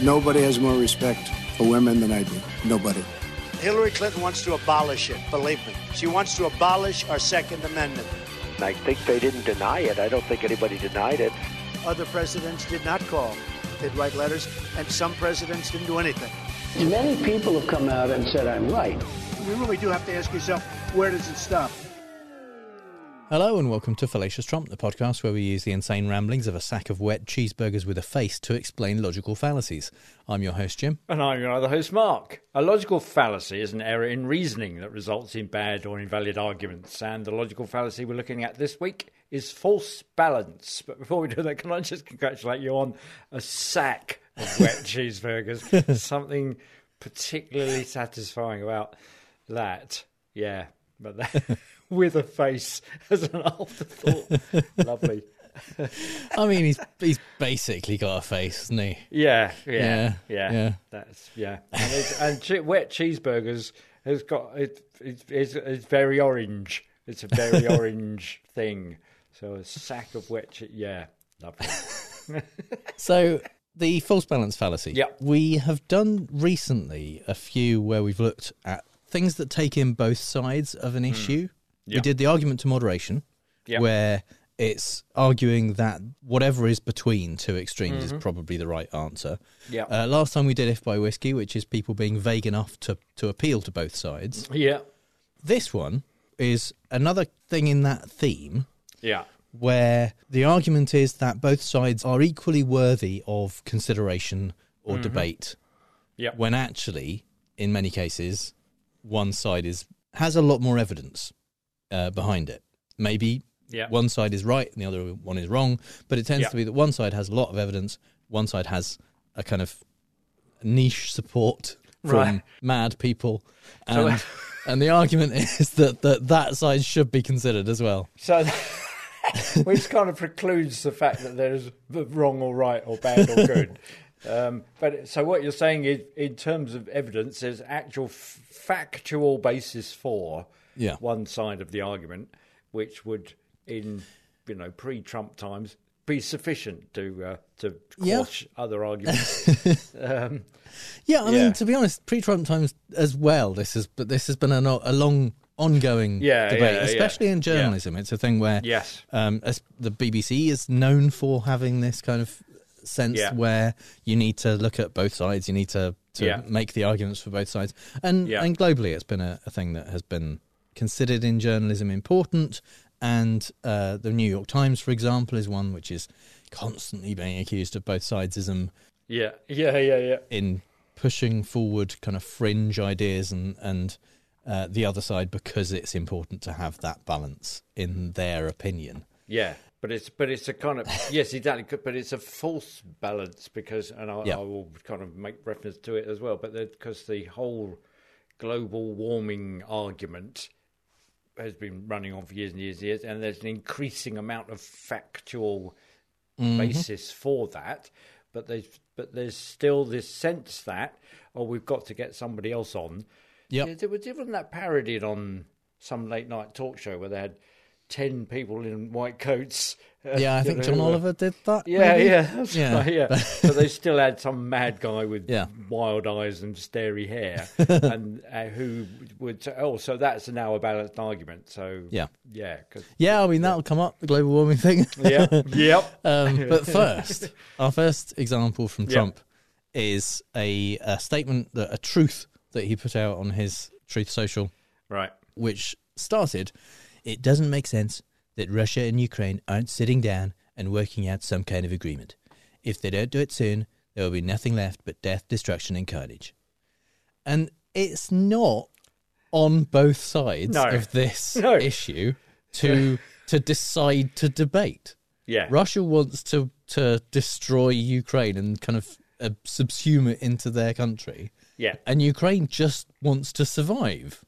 Nobody has more respect for women than I do. Nobody. Hillary Clinton wants to abolish it, believe me. She wants to abolish our Second Amendment. I think they didn't deny it. I don't think anybody denied it. Other presidents did not call. They'd write letters, and some presidents didn't do anything. Many people have come out and said I'm right. You really do have to ask yourself, where does it stop? Hello and welcome to Fallacious Trump, the podcast where we use the insane ramblings of a sack of wet cheeseburgers with a face to explain logical fallacies. I'm your host, Jim. And I'm your other host, Mark. A logical fallacy is an error in reasoning that results in bad or invalid arguments. And the logical fallacy we're looking at this week is false balance. But before we do that, can I just congratulate you on a sack of wet cheeseburgers? Something particularly satisfying about that. Yeah, but that, with a face as an afterthought. Lovely. I mean, he's he's basically got a face, hasn't he? Yeah, yeah, Yeah, yeah. yeah. That's yeah. And, it's, and che- wet cheeseburgers has got it. It's, it's, it's very orange. It's a very orange thing. So a sack of wet cheese. Yeah, lovely. So the false balance fallacy. Yeah. We have done recently a few where we've looked at things that take in both sides of an hmm. issue. We Yeah. did the argument to moderation, Yeah. where it's arguing that whatever is between two extremes Mm-hmm. is probably the right answer. Yeah. Uh, last time we did If by Whiskey, which is people being vague enough to, to appeal to both sides. Yeah, This one is another thing in that theme yeah, where the argument is that both sides are equally worthy of consideration or Mm-hmm. debate, yeah. when actually, in many cases, one side is has a lot more evidence uh, behind it. Maybe Yeah. one side is right and the other one is wrong, but it tends Yeah. to be that one side has a lot of evidence, one side has a kind of niche support from Right. mad people, So- and and the argument is that, that that side should be considered as well. So, which kind of precludes the fact that there's wrong or right or bad or good. Um, but so what you're saying is, in terms of evidence, there's actual f- factual basis for Yeah. one side of the argument, which would, in you know pre-Trump times, be sufficient to uh, to Yeah. quash other arguments. um, Yeah, I Yeah. mean, to be honest, pre-Trump times as well. This is, but this has been a, a long, ongoing Yeah, debate, yeah, yeah. especially in journalism. It's a thing where, yes, um, as the BBC is known for having this kind of sense Yeah. where you need to look at both sides. You need to to Yeah. make the arguments for both sides, and Yeah. and globally, it's been a, a thing that has been considered in journalism important. And uh, the New York Times, for example, is one which is constantly being accused of both sidesism yeah, yeah, yeah, yeah. in pushing forward kind of fringe ideas and and uh, the other side because it's important to have that balance in their opinion. Yeah, but it's but it's a kind of yes, exactly. But it's a false balance because, and I, Yeah. I will kind of make reference to it as well. But because the whole global warming argument has been running on for years and years and years, and there's an increasing amount of factual mm-hmm. basis for that. But there's but there's still this sense that oh, we've got to get somebody else on. Yeah, there was even that parodied on some late night talk show where they had ten people in white coats. uh, Yeah, I think know, John Oliver did that. Yeah, maybe? yeah, Yeah. right, yeah. so they still had some mad guy with Yeah. wild eyes and starey hair, and uh, who would say, "Oh, so that's now a balanced argument." So Yeah. yeah, 'cause- Yeah, I mean that'll come up the global warming thing. yeah, yep, um, but first, our first example from. Trump is a, a statement that a truth that he put out on his Truth Social right, which started, it doesn't make sense that Russia and Ukraine aren't sitting down and working out some kind of agreement. If they don't do it soon, there will be nothing left but death, destruction, and carnage. And it's not on both sides No. of this No. issue to to decide to debate. yeah, Russia wants to to destroy Ukraine and kind of uh, subsume it into their country, yeah, and Ukraine just wants to survive.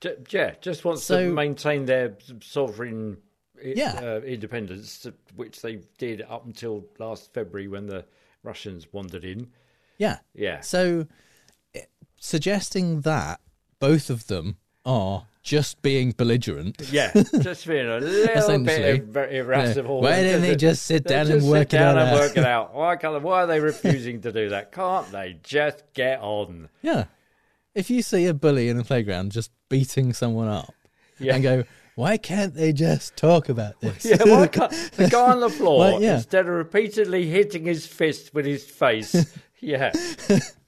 J- yeah. Just wants So- to maintain their sovereign Yeah. uh, independence, which they did up until last February when the Russians wandered in. Yeah. Yeah, So, eh, suggesting that both of them are just being belligerent. Yeah, just being a little bit ir- irascible. Why didn't they just sit down just and work it out? and work it out? Why, can't, why are they refusing to do that? Can't they just get on? Yeah. If you see a bully in a playground just beating someone up Yeah. and go, why can't they just talk about this? Yeah, why can't the guy on the floor Well, yeah. instead of repeatedly hitting his fist with his face? yeah,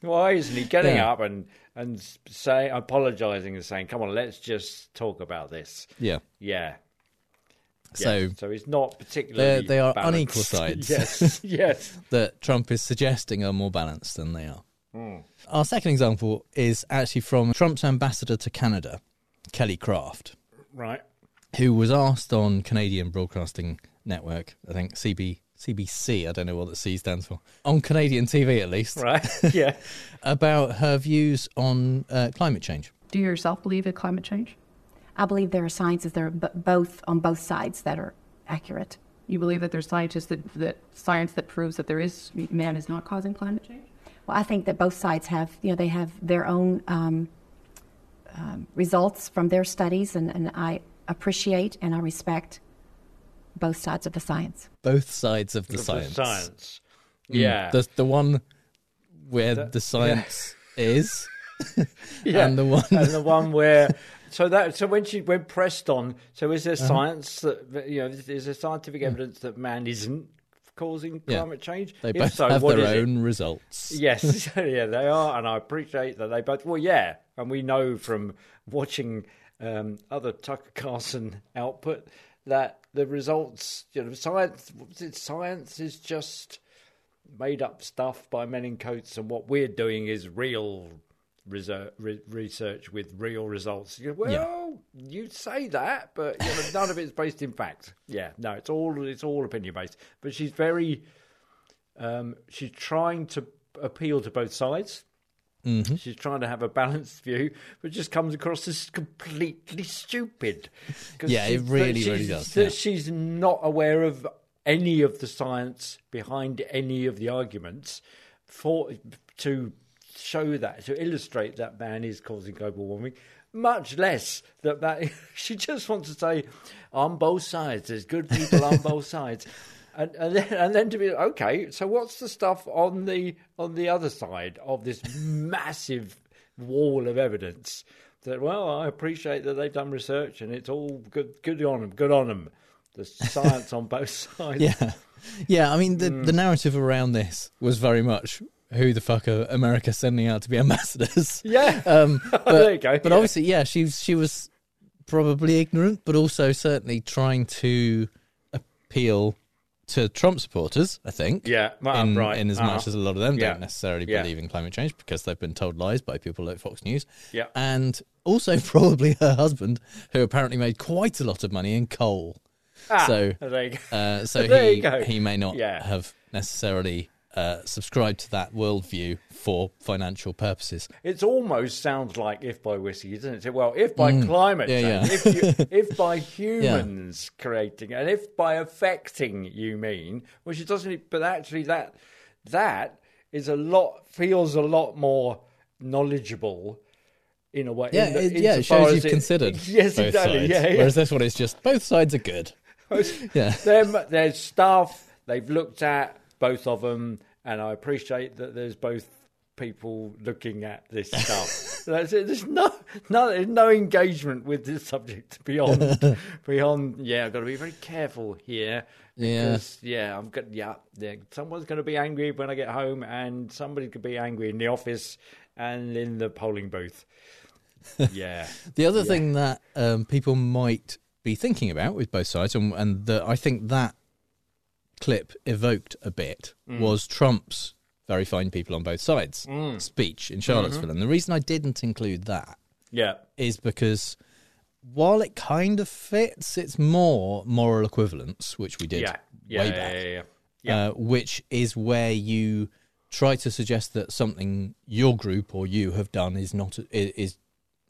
why isn't he getting Yeah. up and and saying, apologising and saying, "Come on, let's just talk about this"? yeah. Yeah. So so he's not particularly. they are balanced. unequal sides. yes, yes. that Trump is suggesting are more balanced than they are. Hmm. Our second example is actually from Trump's ambassador to Canada, Kelly Craft, Right. who was asked on Canadian Broadcasting Network, I think CB, CBC, I don't know what the C stands for, on Canadian TV at least, Right. Yeah. about her views on uh, climate change. Do you yourself believe in climate change? I believe there are sciences that are b- both on both sides that are accurate. You believe that there's scientists that, that science that proves that there is man is not causing climate change? Well, I think that both sides have, you know, they have their own um, um, results from their studies, and, and I appreciate and I respect both sides of the science. Both sides of the Of science. Science. Mm. Yeah. The, the one where the science is, yeah. and the one. and the one where so that so when she when pressed on so is there Uh-huh. science that you know is there scientific evidence that man isn't causing Yeah. climate change They If both so, have their is it? own results. yes yeah they are and i appreciate that they both well yeah and we know from watching um, other tucker carlson output that the results you know science science is just made up stuff by men in coats, and what we're doing is real research, re- research with real results. You go, well, you say that, but you know, none of it's based in fact. Yeah, no, it's all it's all opinion based. But she's very, um, she's trying to appeal to both sides. Mm-hmm. She's trying to have a balanced view, but just comes across as completely stupid. Yeah, it really, really does, that yeah. She's not aware of any of the science behind any of the arguments for to show that to illustrate that man is causing global warming. Much less that that she just wants to say on both sides. There's good people on both sides. And, and then and then to be okay. So what's the stuff on the on the other side of this massive wall of evidence? That well, I appreciate that they've done research and it's all good. Good on them. Good on them. The science on both sides. Yeah, yeah. I mean, the Mm. the narrative around this was very much who the fuck are America sending out to be ambassadors? Yeah. Um, but, There you go, But yeah. obviously, yeah, she she was probably ignorant, but also certainly trying to appeal to Trump supporters. I think. Yeah, in, right, in as uh-huh. much as a lot of them Yeah. don't necessarily Yeah. believe in climate change because they've been told lies by people like Fox News. Yeah. and also probably her husband, who apparently made quite a lot of money in coal. Ah, so there you go. uh, so There he you go. he may not have necessarily uh, subscribed to that worldview for financial purposes. It almost sounds like if by whiskey, doesn't it? Well, if by climate Mm. Yeah, change, yeah. if, you, if by humans creating, and if by affecting you mean, which it doesn't, but actually that that is a lot feels a lot more knowledgeable in a way. Yeah, in the- it, yeah, it shows you've it- considered Yes, exactly. sides. Yeah, yeah. Whereas this one is just both sides are good. Yeah. them, there's stuff they've looked at, both of them, and I appreciate that there's both people looking at this stuff. There's no, no, there's no engagement with this subject beyond, beyond. Yeah, I've got to be very careful here. Yeah. Because, yeah, I'm good. Yeah, yeah, someone's going to be angry when I get home, and somebody could be angry in the office and in the polling booth. Yeah, The other thing that um, people might be thinking about with both sides, and, and that I think that clip evoked a bit, Mm. was Trump's very fine people on both sides speech in Charlottesville. Mm-hmm. And the reason I didn't include that yeah, is because while it kind of fits, it's more moral equivalence, which we did yeah, yeah, way yeah, back, yeah, yeah, yeah. Uh, which is where you try to suggest that something your group or you have done is not is, is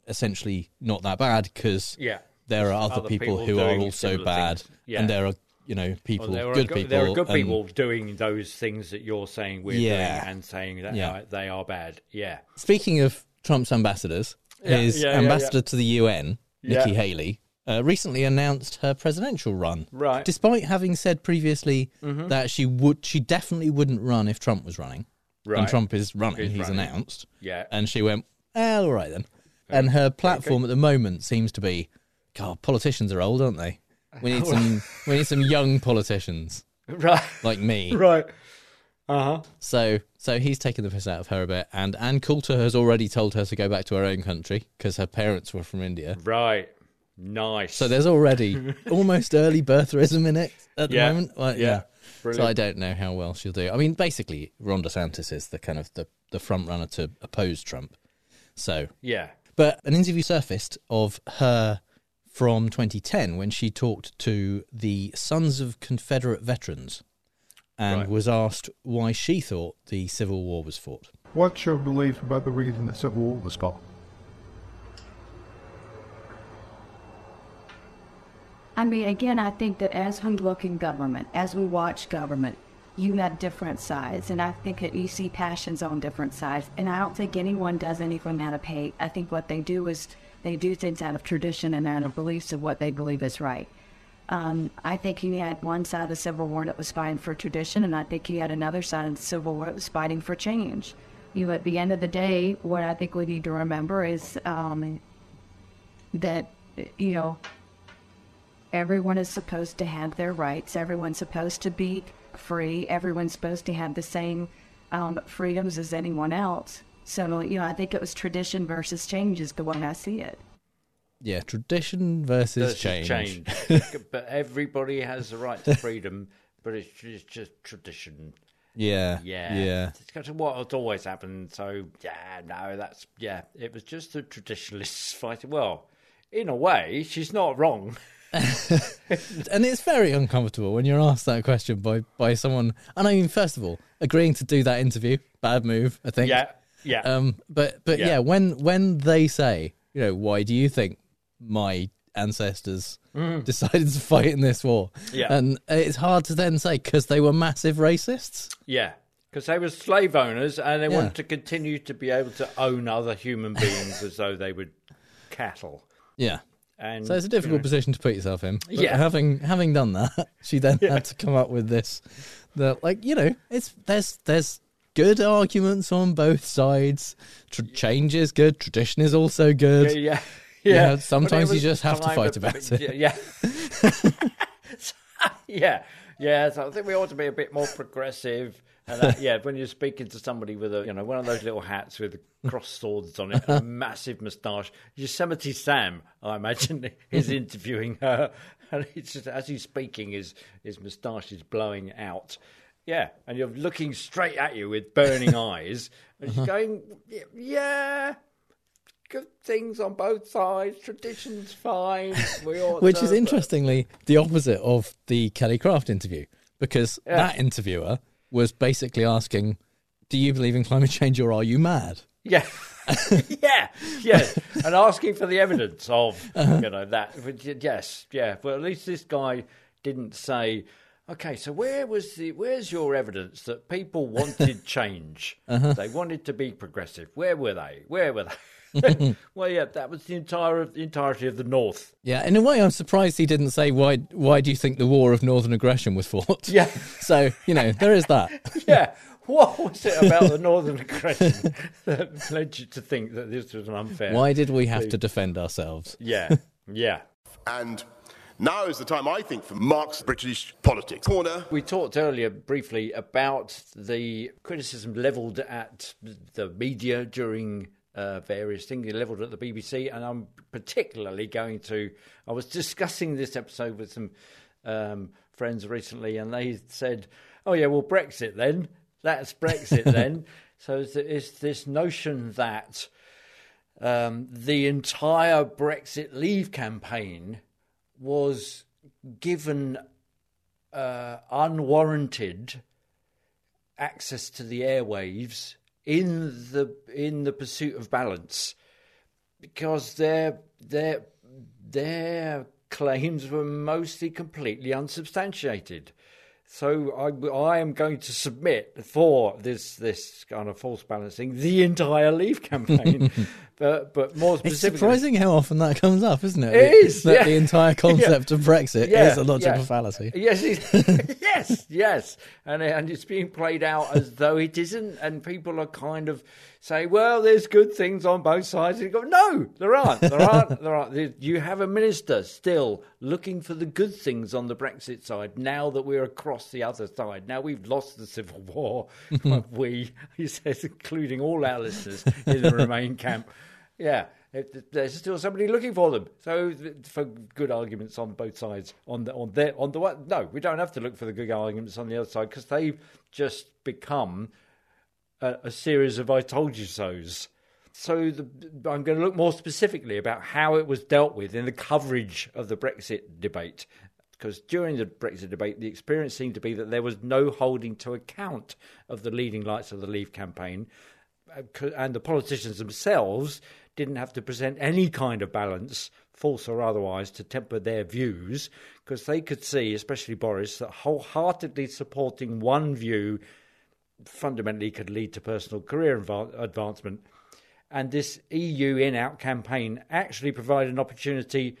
essentially not that bad because Yeah. there are other, other people, people who are also bad. Yeah. and there are you know people, Well, there are good go- people. There are good and- people doing those things that you're saying we're Yeah. doing and saying that Yeah. uh, they are bad. Yeah. Speaking of Trump's ambassadors, Yeah, his ambassador to the UN Nikki. Haley, uh, recently announced her presidential run. Right. Mm-hmm. Despite having said previously that she would, she definitely wouldn't run if Trump was running. Right. And Trump is running. He's He's, running. announced. Yeah. And she went, "Ah, all right then. And her platform at the moment seems to be, God, politicians are old, aren't they? We need some. we need some young politicians Right. like me. Right. Uh huh. So, so he's taken the piss out of her a bit, and Ann Coulter has already told her to go back to her own country because her parents were from India. Right. Nice. So there's already almost early birtherism in it at the moment. Like, Yeah. yeah. So I don't know how well she'll do. I mean, basically, Ron DeSantis is the kind of the, the front runner to oppose Trump. So, yeah. but an interview surfaced of her from 2010 when she talked to the Sons of Confederate Veterans and Right. was asked why she thought the Civil War was fought. What's your belief about the reason the Civil War was fought? I mean, again, I think that as we look in government, as we watch government, you have different sides, and I think that you see passions on different sides. And I don't think anyone does anything out of hate. I think what they do is they do things out of tradition and out of beliefs of what they believe is right. Um, I think he had one side of the Civil War that was fighting for tradition, and I think he had another side of the Civil War that was fighting for change. You know, at the end of the day, what I think we need to remember is um, that you know everyone is supposed to have their rights. Everyone's supposed to be free. Everyone's supposed to have the same um, freedoms as anyone else. So, you know, I think it was tradition versus change is the way I see it. Yeah, tradition versus Versus change. change. but everybody has the right to freedom, but it's just, just tradition. Yeah, Yeah. yeah. It's got to what has always happened. So, yeah, no, that's, yeah, it was just the traditionalists fighting. Well, in a way, she's not wrong. and it's very uncomfortable when you're asked that question by by someone. And I mean, first of all, agreeing to do that interview, bad move, I think. Yeah, yeah. Um, but but Yeah. yeah. when when they say, you know, why do you think my ancestors decided to fight in this war? Mm. Yeah. and it's hard to then say because they were massive racists. Yeah, because they were slave owners and they Yeah. wanted to continue to be able to own other human beings as though they were cattle. Yeah. And So it's a difficult you know, position to put yourself in. But Yeah. Having having done that, she then had to come up with this. That like you know, it's there's there's good arguments on both sides. Tr- change is good. Tradition is also good. Yeah, yeah. know, But sometimes you just have to fight about it. Yeah, yeah, yeah. So I think we ought to be a bit more progressive. And that, yeah, when you're speaking to somebody with a, you know, one of those little hats with cross swords on it, and a massive moustache, Yosemite Sam, I imagine, is interviewing her, and it's just as he's speaking, his his moustache is blowing out. Yeah, and you're looking straight at you with burning eyes, and she's going, "Yeah, good things on both sides. Tradition's fine. Which is interestingly the opposite of the Kelly Craft interview because Yeah. that interviewer was basically asking, "Do you believe in climate change or are you mad?" Yeah, yeah, yeah, and asking for the evidence of Uh-huh. you know that. Yes, yeah. But at least this guy didn't say. Okay, so where was the where's your evidence that people wanted change? Uh-huh. They wanted to be progressive. Where were they? Where were they? well, yeah, that was the entire the entirety of the North. Yeah, in a way, I'm surprised he didn't say why. Why do you think the war of northern aggression was fought? Yeah. So you know there is that. Yeah. What was it about the Northern aggression that led you to think that this was an unfair? Why did we have to defend ourselves? Yeah, yeah. And now is the time, I think, for Mark's British politics. Corner. We talked earlier briefly about the criticism levelled at the media during uh, various things, levelled at the BBC, and I'm particularly going to. I was discussing this episode with some um, friends recently, and they said, "Oh yeah, well Brexit then. That's Brexit then." So it's, it's this notion that um, the entire Brexit Leave campaign was given uh, unwarranted access to the airwaves in the in the pursuit of balance because their their their claims were mostly completely unsubstantiated. So I, I am going to submit for this this kind of false balancing the entire Leave campaign, but but more It's surprising how often that comes up, isn't it? It is, That yeah. the entire concept of Brexit Yeah, is a logical yeah. fallacy. Yes, yes, yes, and and it's being played out as though it isn't, and people are kind of saying, "Well, there's good things on both sides." And go, "No, there aren't. There aren't. There aren't. You have a minister still looking for the good things on the Brexit side. Now that we're across the other side, now we've lost the civil war. we, he says, including all our listeners in the Remain camp. Yeah, there's still somebody looking for them. So for good arguments on both sides, on the on their on the one, no, we don't have to look for the good arguments on the other side because they've just become a, a series of "I told you so's." So the, I'm going to look more specifically about how it was dealt with in the coverage of the Brexit debate. Because during the Brexit debate, the experience seemed to be that there was no holding to account of the leading lights of the Leave campaign, uh, and the politicians themselves didn't have to present any kind of balance, false or otherwise, to temper their views, because they could see, especially Boris, that wholeheartedly supporting one view fundamentally could lead to personal career adva- advancement. And this EU in out campaign actually provided an opportunity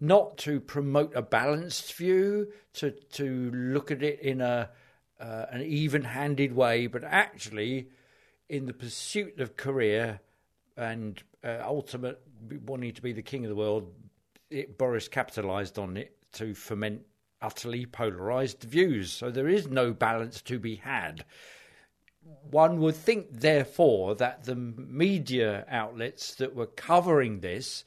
not to promote a balanced view, to to look at it in a uh, an even-handed way, but actually in the pursuit of career and uh, ultimate wanting to be the king of the world, it, Boris capitalised on it to foment utterly polarised views. So there is no balance to be had. One would think, therefore, that the media outlets that were covering this,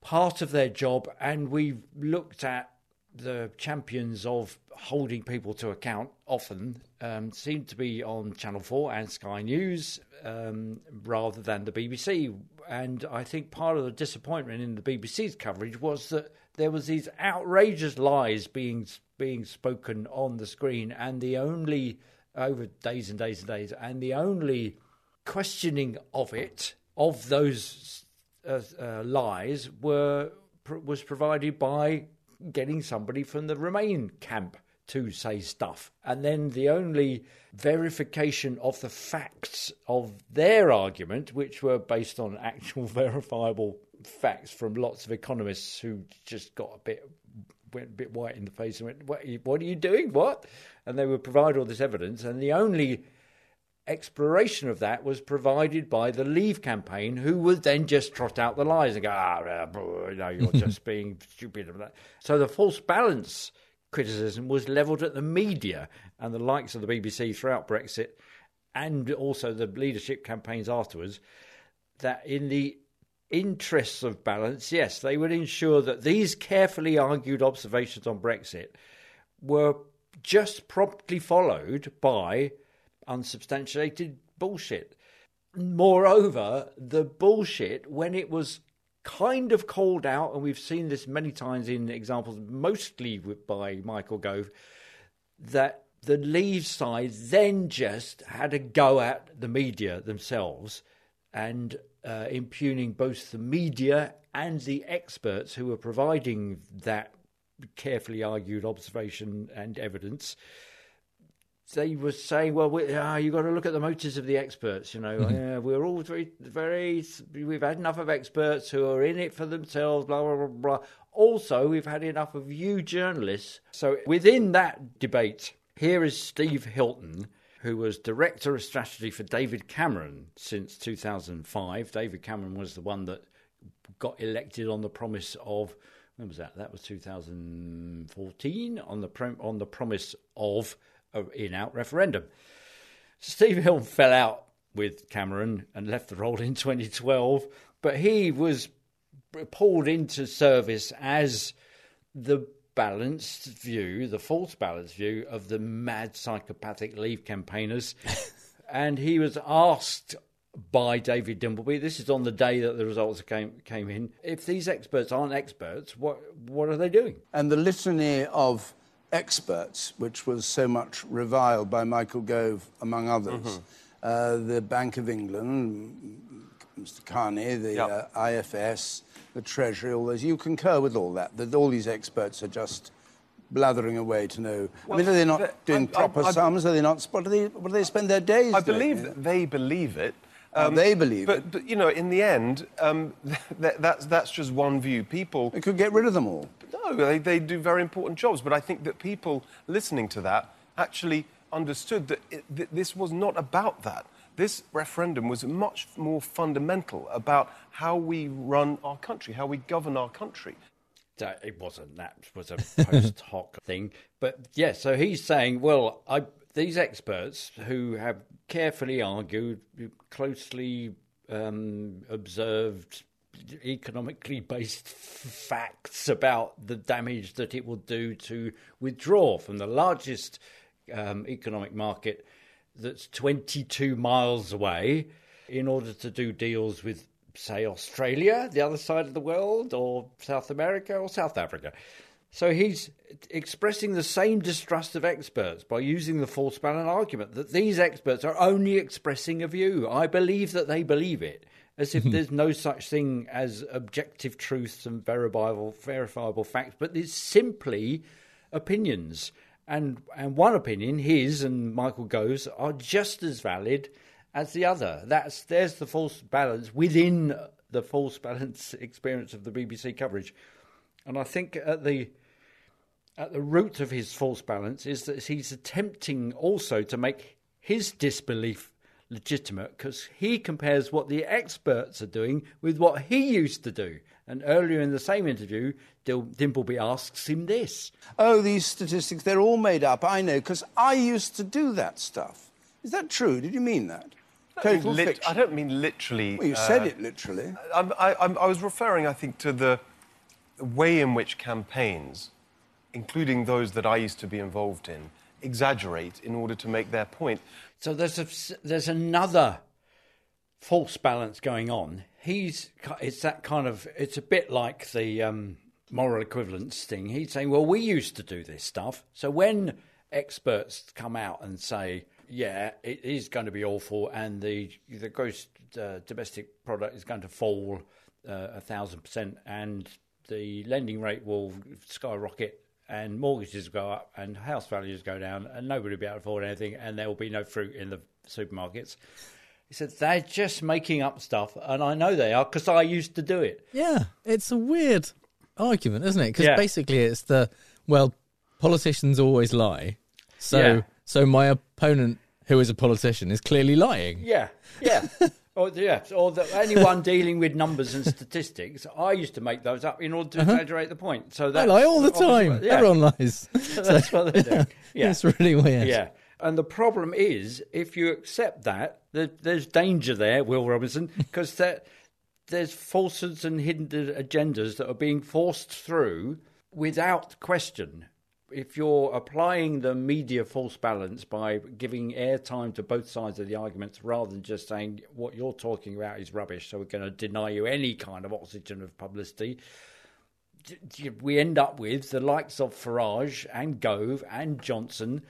part of their job, and we've looked at the champions of holding people to account often um, seem to be on Channel 4 and Sky News um, rather than the BBC. And I think part of the disappointment in the BBC's coverage was that there was these outrageous lies being being spoken on the screen, and the only over days and days and days, and the only questioning of it of those uh, uh, lies were was provided by getting somebody from the Remain camp to say stuff. And then the only verification of the facts of their argument, which were based on actual verifiable facts from lots of economists who just got a bit went a bit white in the face and went, "What? What are you doing? What?" And they would provide all this evidence, and the only exploration of that was provided by the Leave campaign, who would then just trot out the lies and go, ah, you know, you're just being stupid. So the false balance criticism was levelled at the media and the likes of the BBC throughout Brexit and also the leadership campaigns afterwards, that in the interests of balance, yes, they would ensure that these carefully argued observations on Brexit were just promptly followed by unsubstantiated bullshit. Moreover, the bullshit, when it was kind of called out, and we've seen this many times in examples, mostly by Michael Gove, that the Leave side then just had a go at the media themselves and uh, impugning both the media and the experts who were providing that carefully argued observation and evidence they were saying, "Well, we, ah, you got to look at the motives of the experts. You know, Mm-hmm. we're all very, very. We've had enough of experts who are in it for themselves. Blah blah blah. blah. Also, we've had enough of you journalists. So within that debate, here is Steve Hilton, who was director of strategy for David Cameron since 2005. David Cameron was the one that got elected on the promise of when was that? That was 2014 on the prom- on the promise of a in-out referendum. Steve Hilton fell out with Cameron and left the role in 2012, but he was pulled into service as the balanced view, the false balanced view of the mad psychopathic Leave campaigners. and he was asked by David Dimbleby, this is on the day that the results came came in, if these experts aren't experts, what what are they doing? And the litany of experts, which was so much reviled by Michael Gove, among others, Mhm. uh, the Bank of England, Mr. Carney, the Yep. uh, IFS, the Treasury, all those. You concur with all that, that all these experts are just blathering away to know? I mean, are they not doing I'm- proper I'm- I'm- sums? Are they not? What do they? What do they spend their days? I doing? believe that they believe it. Um, they believe but, it. But you know, in the end, um, that, that's that's just one view. People They could get rid of them all. no, they, they do very important jobs. But I think that people listening to that actually understood that it, th- this was not about that. This referendum was much more fundamental about how we run our country, how we govern our country. that it wasn't that was a post hoc thing but yeah so he's saying well I, these experts who have carefully argued closely um, observed economically based facts about the damage that it will do to withdraw from the largest um, economic market that's 22 miles away in order to do deals with say Australia, the other side of the world, or South America, or South Africa. So he's expressing the same distrust of experts by using the false balance argument that these experts are only expressing a view. I believe that they believe it, as if hmm. there's no such thing as objective truths and verifiable, verifiable facts, but it's simply opinions. And and one opinion, his and Michael Gove's, are just as valid as the other. That's there's the false balance within the false balance experience of the BBC coverage. And I think at the at the root of his false balance is that he's attempting also to make his disbelief legitimate because he compares what the experts are doing with what he used to do. And earlier in the same interview, Dil- Dimbleby asks him this. Oh, these statistics, they're all made up. I know, because I used to do that stuff. Is that true? Did you mean that? I don't Total mean lit- fiction. I don't mean literally. Well, you said uh, it literally. I'm, I, I'm, I was referring, I think, to the way in which campaigns, including those that I used to be involved in, exaggerate in order to make their point. So there's a, there's another false balance going on. He's it's that kind of it's a bit like the um, moral equivalence thing. He's saying, well, we used to do this stuff. So when experts come out and say, yeah, it is going to be awful, and the the gross uh, domestic product is going to fall uh, a thousand percent, and the lending rate will skyrocket, and mortgages go up, and house values go down, and nobody will be able to afford anything, and there will be no fruit in the supermarkets. He said they're just making up stuff, and I know they are because I used to do it. Yeah, it's a weird argument, isn't it? Because Yeah. basically, it's the well, politicians always lie. So, Yeah. so my opponent, who is a politician, is clearly lying. Yeah, yeah. or yeah, or the, anyone dealing with numbers and statistics, I used to make those up in order to Uh-huh. exaggerate the point. So I lie all the time. yeah. Everyone lies. So that's what they do. Yeah. It's really weird. Yeah. And the problem is, if you accept that, there, there's danger there, Will Robinson, because there's falsehoods and hidden agendas that are being forced through without question. If you're applying the media false balance by giving airtime to both sides of the arguments rather than just saying what you're talking about is rubbish, so we're going to deny you any kind of oxygen of publicity, we end up with the likes of Farage and Gove and Johnson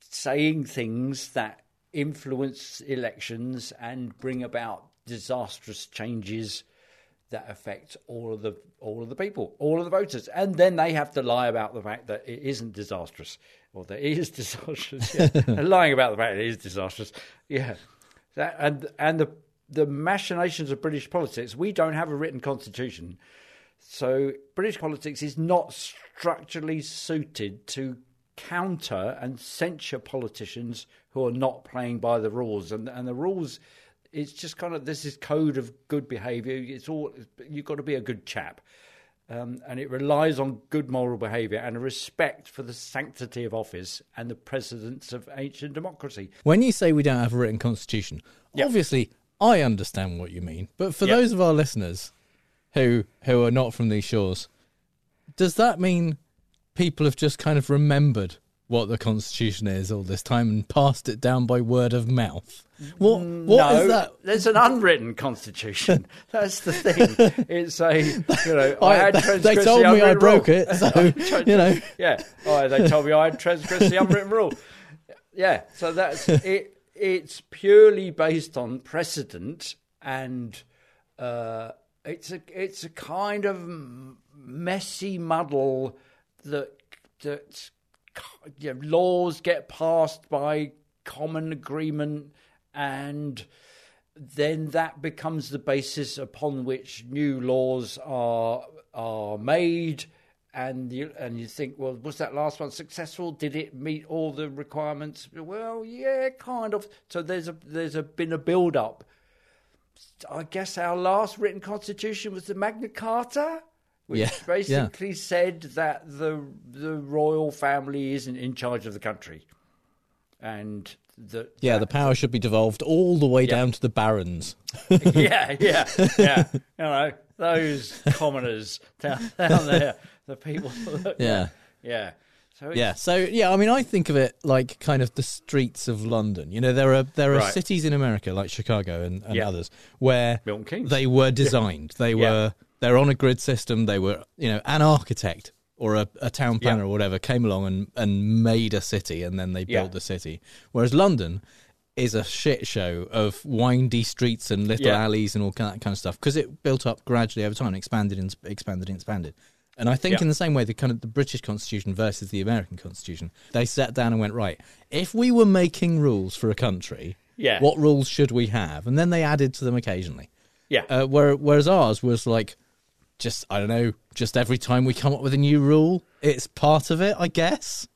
saying things that influence elections and bring about disastrous changes that affects all of the all of the people, all of the voters, and then they have to lie about the fact that it isn't disastrous or that it is disastrous. Yeah. Lying about the fact that it is disastrous, yeah. That, and and the the machinations of British politics. We don't have a written constitution, so British politics is not structurally suited to counter and censure politicians who are not playing by the rules. And and the rules, it's just kind of this is code of good behaviour. It's all you've got to be a good chap. Um, and it relies on good moral behaviour and a respect for the sanctity of office and the precedents of ancient democracy. When you say we don't have a written constitution, obviously I understand what you mean. But for Yeah. those of our listeners who who are not from these shores, does that mean people have just kind of remembered what the constitution is all this time and passed it down by word of mouth? What what no, is that? There's an unwritten constitution. That's the thing. It's a you know I, I- had they told the me I broke rule. it, so, you know. Yeah. Oh, they told me I had transgressed the unwritten rule. Yeah. So that's it. It's purely based on precedent, and uh, it's a it's a kind of messy muddle that that you know, laws get passed by common agreement and then that becomes the basis upon which new laws are are made. And you and you think well was that last one successful? Did it meet all the requirements? Well yeah kind of. So there's a there's a been a build up i guess our last written constitution was the magna carta which Yeah, basically said that the the royal family isn't in charge of the country. And that Yeah, the power should be devolved all the way Yeah. down to the barons. yeah, yeah, yeah. You know, those commoners down, down there, the people. that- Yeah. yeah. So Yeah, so yeah, I mean, I think of it like kind of the streets of London. You know, there are there are Right. cities in America like Chicago and, and Yeah. others where they were designed. They Yeah. were they're on a grid system. They were you know an architect or a, a town planner Yeah. or whatever came along and and made a city and then they Yeah. built the city. Whereas London is a shit show of windy streets and little Yeah. alleys and all that kind of stuff because it built up gradually over time, and expanded and expanded and expanded. And I think Yeah. in the same way, the kind of the British Constitution versus the American Constitution, they sat down and went right. If we were making rules for a country, Yeah. what rules should we have? And then they added to them occasionally. Yeah. Uh, where, whereas ours was like, just I don't know, just every time we come up with a new rule, it's part of it, I guess.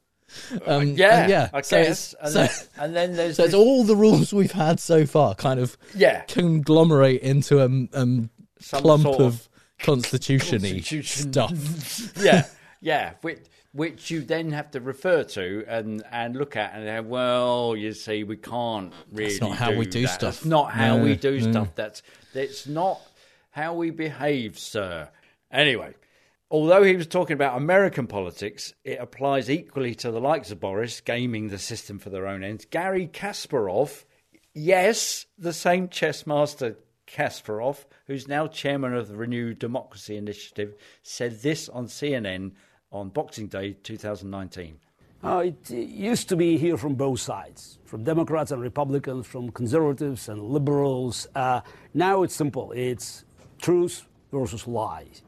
Um, yeah, yeah. I so guess. and, so- then, and then there's so this- all the rules we've had so far kind of Yeah. conglomerate into a um, clump sort of, of constitution-y Constitution. stuff. yeah, yeah, which, which you then have to refer to and, and look at and say, well, you see, we can't really. not how we do that. stuff. That's not how No, we do no. stuff. That's that's not how we behave, sir. Anyway. Although he was talking about American politics, it applies equally to the likes of Boris gaming the system for their own ends. Garry Kasparov, yes, the same chess master Kasparov, who's now chairman of the Renewed Democracy Initiative, said this on CNN on Boxing Day 2019. Uh, it used to be here from both sides, from Democrats and Republicans, from conservatives and liberals. Uh, now it's simple. It's truth versus lies.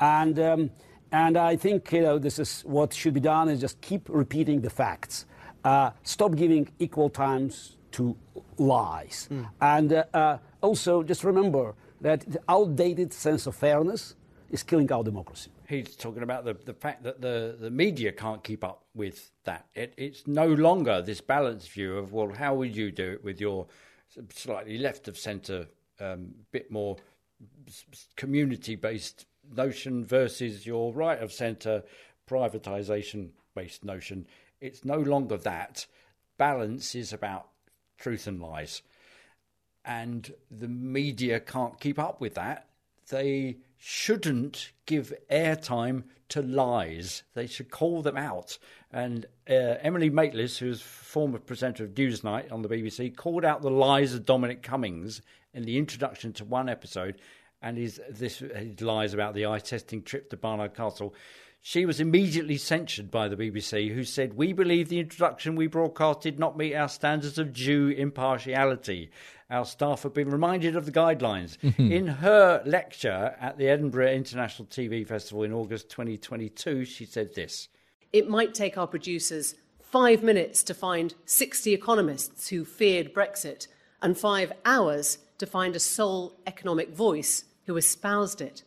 And, um, and I think you know, this is what should be done is just keep repeating the facts. Uh, stop giving equal times to lies. And uh, uh, also just remember that the outdated sense of fairness is killing our democracy. He's talking about the, the fact that the, the media can't keep up with that. It, it's no longer this balanced view of, well, how would you do it with your slightly left of centre, um, bit more community based notion versus your right of centre privatisation based notion. It's no longer that. Balance is about truth and lies. And the media can't keep up with that. They shouldn't give airtime to lies. They should call them out. And uh, Emily Maitlis, who's former presenter of Newsnight on the BBC, called out the lies of Dominic Cummings in the introduction to one episode, and his this his lies about the eye testing trip to Barnard Castle. She was immediately censured by the BBC, who said, We believe the introduction we broadcast did not meet our standards of due impartiality. Our staff have been reminded of the guidelines. In her lecture at the Edinburgh International TV Festival in August 2022, she said this. It might take our producers five minutes to find 60 economists who feared Brexit and five hours to find a sole economic voice who espoused it.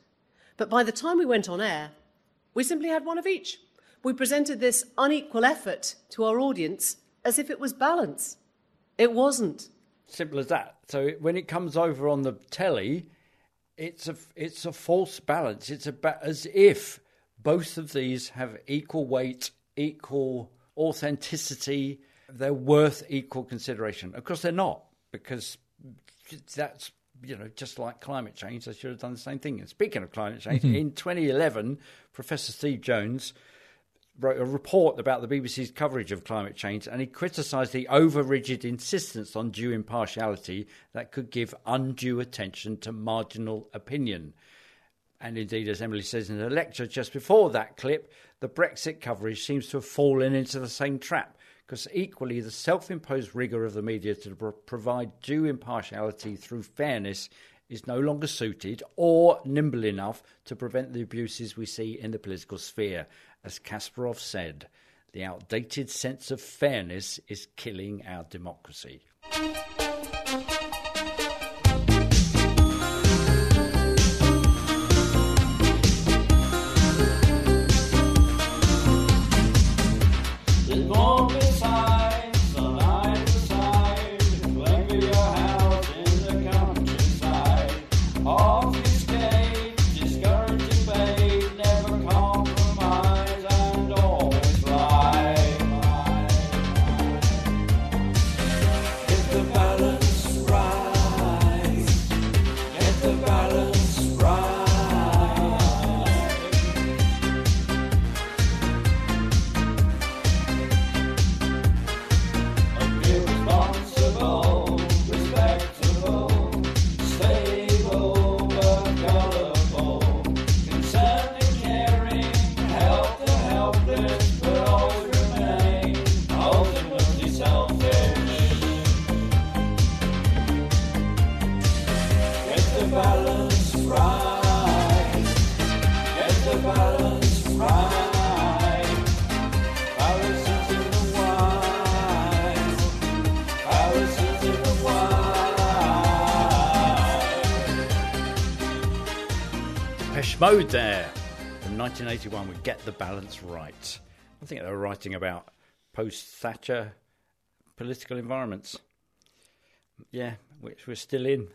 But by the time we went on air, we simply had one of each. We presented this unequal effort to our audience as if it was balance. It wasn't. Simple as that. So when it comes over on the telly, it's a it's a false balance. It's about as if both of these have equal weight, equal authenticity. They're worth equal consideration. Of course, they're not because that's you know just like climate change. They should have done the same thing. And speaking of climate change, Mhm. in 2011, Professor Steve Jones wrote a report about the BBC's coverage of climate change, and he criticised the over rigid insistence on due impartiality that could give undue attention to marginal opinion. And indeed, as Emily says in her lecture just before that clip, the Brexit coverage seems to have fallen into the same trap. Because equally, the self imposed rigour of the media to pro- provide due impartiality through fairness is no longer suited or nimble enough to prevent the abuses we see in the political sphere. As Kasparov said, the outdated sense of fairness is killing our democracy. Mode there from 1981 would Get the Balance Right. I think they were writing about post Thatcher political environments. Yeah, which we're still in.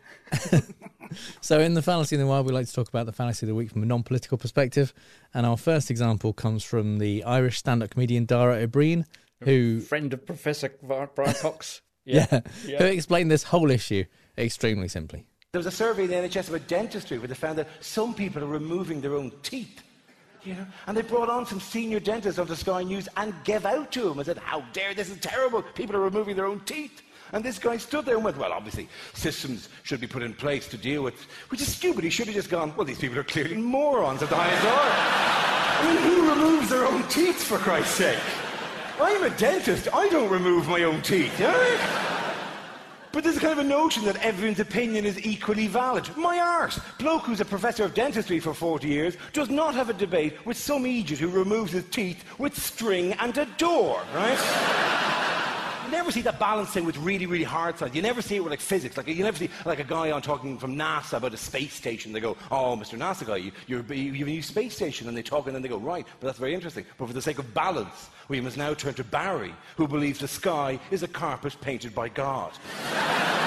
so, in the fallacy in the wild, we like to talk about the fallacy of the week from a non political perspective. And our first example comes from the Irish stand up comedian Dara Ó Briain, who. Friend of Professor Brian Cox. Yeah, yeah, who explained this whole issue extremely simply. There was a survey in the NHS about dentistry where they found that some people are removing their own teeth. You know? And they brought on some senior dentists onto Sky News and gave out to him and said, How dare, this is terrible. People are removing their own teeth. And this guy stood there and went, Well, obviously, systems should be put in place to deal with, which is stupid. He should have just gone, Well, these people are clearly morons at the highest order. I mean, who removes their own teeth, for Christ's sake? I'm a dentist. I don't remove my own teeth. You know? But there's a kind of a notion that everyone's opinion is equally valid. My arse! Bloke who's a professor of dentistry for 40 years does not have a debate with some idiot who removes his teeth with string and a door, right? Never see that balancing with really, really hard side. You never see it with like physics. Like you never see like a guy on talking from NASA about a space station. They go, "Oh, Mr. NASA guy, you, you're, you have a new space station," and they talk, and then they go, "Right, but that's very interesting." But for the sake of balance, we must now turn to Barry, who believes the sky is a carpet painted by God.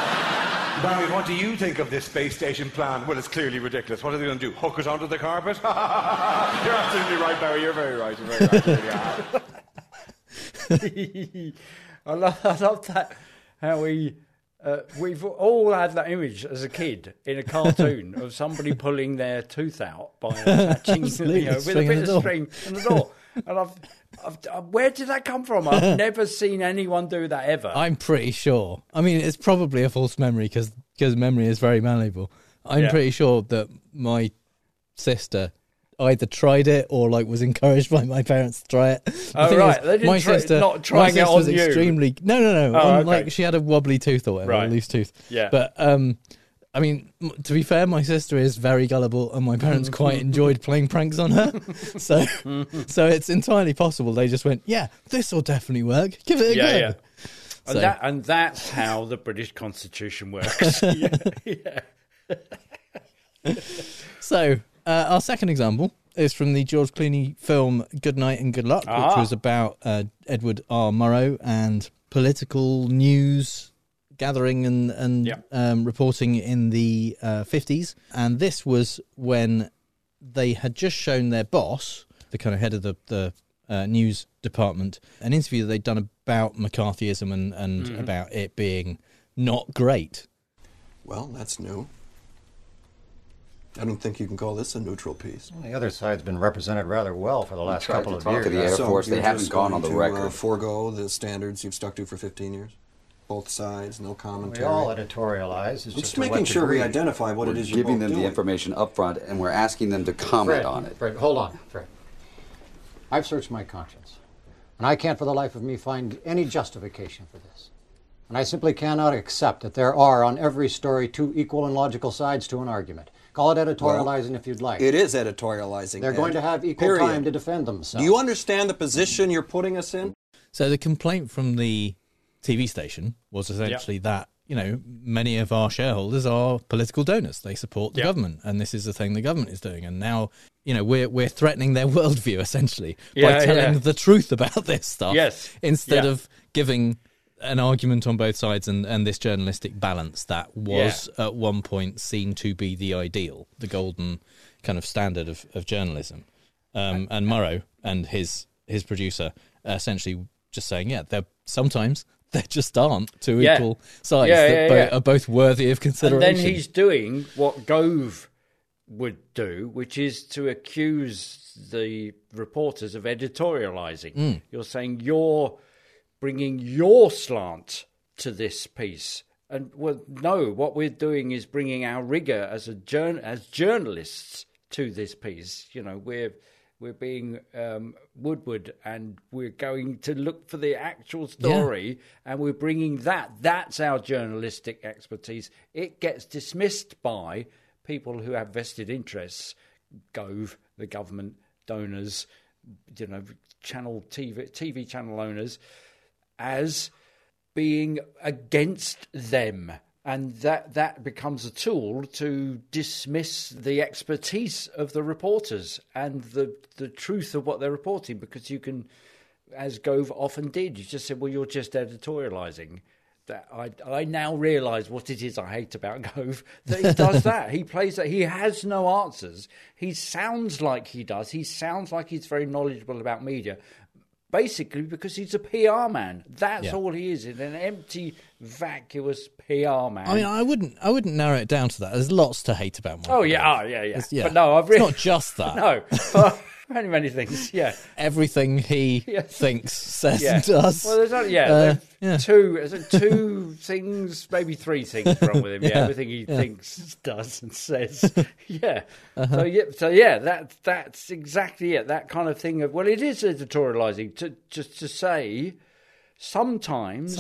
Barry, what do you think of this space station plan? Well, it's clearly ridiculous. What are they going to do? Hook it onto the carpet? you're absolutely right, Barry. You're very right. You're very right. I love, I love that how we uh, we've all had that image as a kid in a cartoon of somebody pulling their tooth out by attaching, you know, with a bit of string and the door. And I've, I've, uh, where did that come from? I've never seen anyone do that ever. I'm pretty sure. I mean, it's probably a false memory because because memory is very malleable. I'm yeah. pretty sure that my sister either tried it or like was encouraged by my parents to try it. The oh right, is, they didn't my try, sister, not trying it on was you. Extremely no, no, no. Oh, on, okay. Like she had a wobbly tooth or whatever, right. a loose tooth. Yeah, but um, I mean, to be fair, my sister is very gullible, and my parents quite enjoyed playing pranks on her. So, so it's entirely possible they just went, "Yeah, this will definitely work. Give it a yeah, go." Yeah. So. And, that, and that's how the British Constitution works. yeah, yeah. so, uh, our second example is from the George Clooney film Good Night and Good Luck, ah. which was about uh, Edward R. Murrow and political news gathering and, and yeah. um, reporting in the uh, 50s. And this was when they had just shown their boss, the kind of head of the, the uh, news department, an interview that they'd done about McCarthyism and, and mm-hmm. about it being not great. Well, that's new. I don't think you can call this a neutral piece. Well, the other side's been represented rather well for the last couple of years. To the Air so Force, they haven't gone on the to, record. Uh, forego the standards you've stuck to for 15 years. Both sides, no commentary. We all editorialize. It's just, making sure we identify what we're it is you're giving them doing. the information up front, and we're asking them to comment Fred, on it. Fred, hold on, Fred. I've searched my conscience, and I can't for the life of me find any justification for this. And I simply cannot accept that there are, on every story, two equal and logical sides to an argument. Call it editorializing if you'd like. It is editorializing. They're going to have equal Period. time to defend themselves. Do you understand the position you're putting us in? So the complaint from the TV station was essentially that you know many of our shareholders are political donors. They support the Yeah. government, and this is the thing the government is doing. And now you know we're we're threatening their worldview essentially Yeah, by telling yeah. the truth about this stuff. Yes. instead Yeah. of giving an argument on both sides and, and this journalistic balance that was at one point seen to be the ideal, the golden kind of standard of, of journalism. Um, and Murrow and his his producer essentially just saying, yeah, they're sometimes they just aren't two Yeah. equal sides Yeah, that yeah, bo- yeah. are both worthy of consideration. And then he's doing what Gove would do, which is to accuse the reporters of editorializing. Mm. You're saying you're bringing your slant to this piece. And well, no, what we're doing is bringing our rigor as a jour- as journalists to this piece. You know, we're we're being um, Woodward, and we're going to look for the actual story, and we're bringing that. That's our journalistic expertise. It gets dismissed by people who have vested interests, Gove, the government, donors, you know, channel TV TV channel owners, as being against them. And that, that becomes a tool to dismiss the expertise of the reporters and the, the truth of what they're reporting because you can, as Gove often did, you just said, well, you're just editorializing. That I, I now realise what it is I hate about Gove. That he does that. He plays that. He has no answers. He sounds like he does. He sounds like he's very knowledgeable about media, basically because he's a PR man. That's Yeah. all he is. In an empty, vacuous PR man. I mean, I wouldn't, I wouldn't narrow it down to that. There's lots to hate about. Michael oh yeah, oh yeah, yeah. Yeah. But no, I've It's not just that. no, many many things. Yeah. Everything he thinks, says, Yeah. and does. Well, there's only, yeah, Uh, yeah. two, two things, maybe three things wrong with him. Yeah, Yeah. everything he Yeah. thinks, does, and says. yeah. Uh-huh. So yeah, so yeah, that that's exactly it. That kind of thing of well, it is editorializing to just to say sometimes.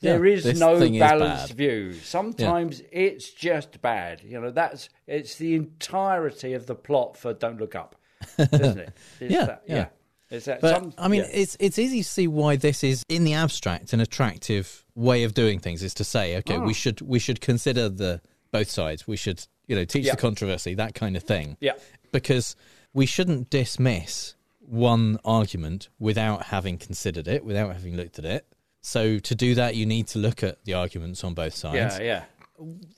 yeah, there is no thing is balanced view. Sometimes it's just bad. You know, that's it's the entirety of the plot for Don't Look Up, isn't it? Yeah, that, yeah. It's that But some, I mean, yeah. it's it's easy to see why this is in the abstract an attractive way of doing things. Is to say, okay, Ah. we should we should consider the both sides. We should you know teach Yeah. the controversy, that kind of thing. Yeah. because we shouldn't dismiss one argument without having considered it, without having looked at it. So to do that, you need to look at the arguments on both sides. yeah, yeah.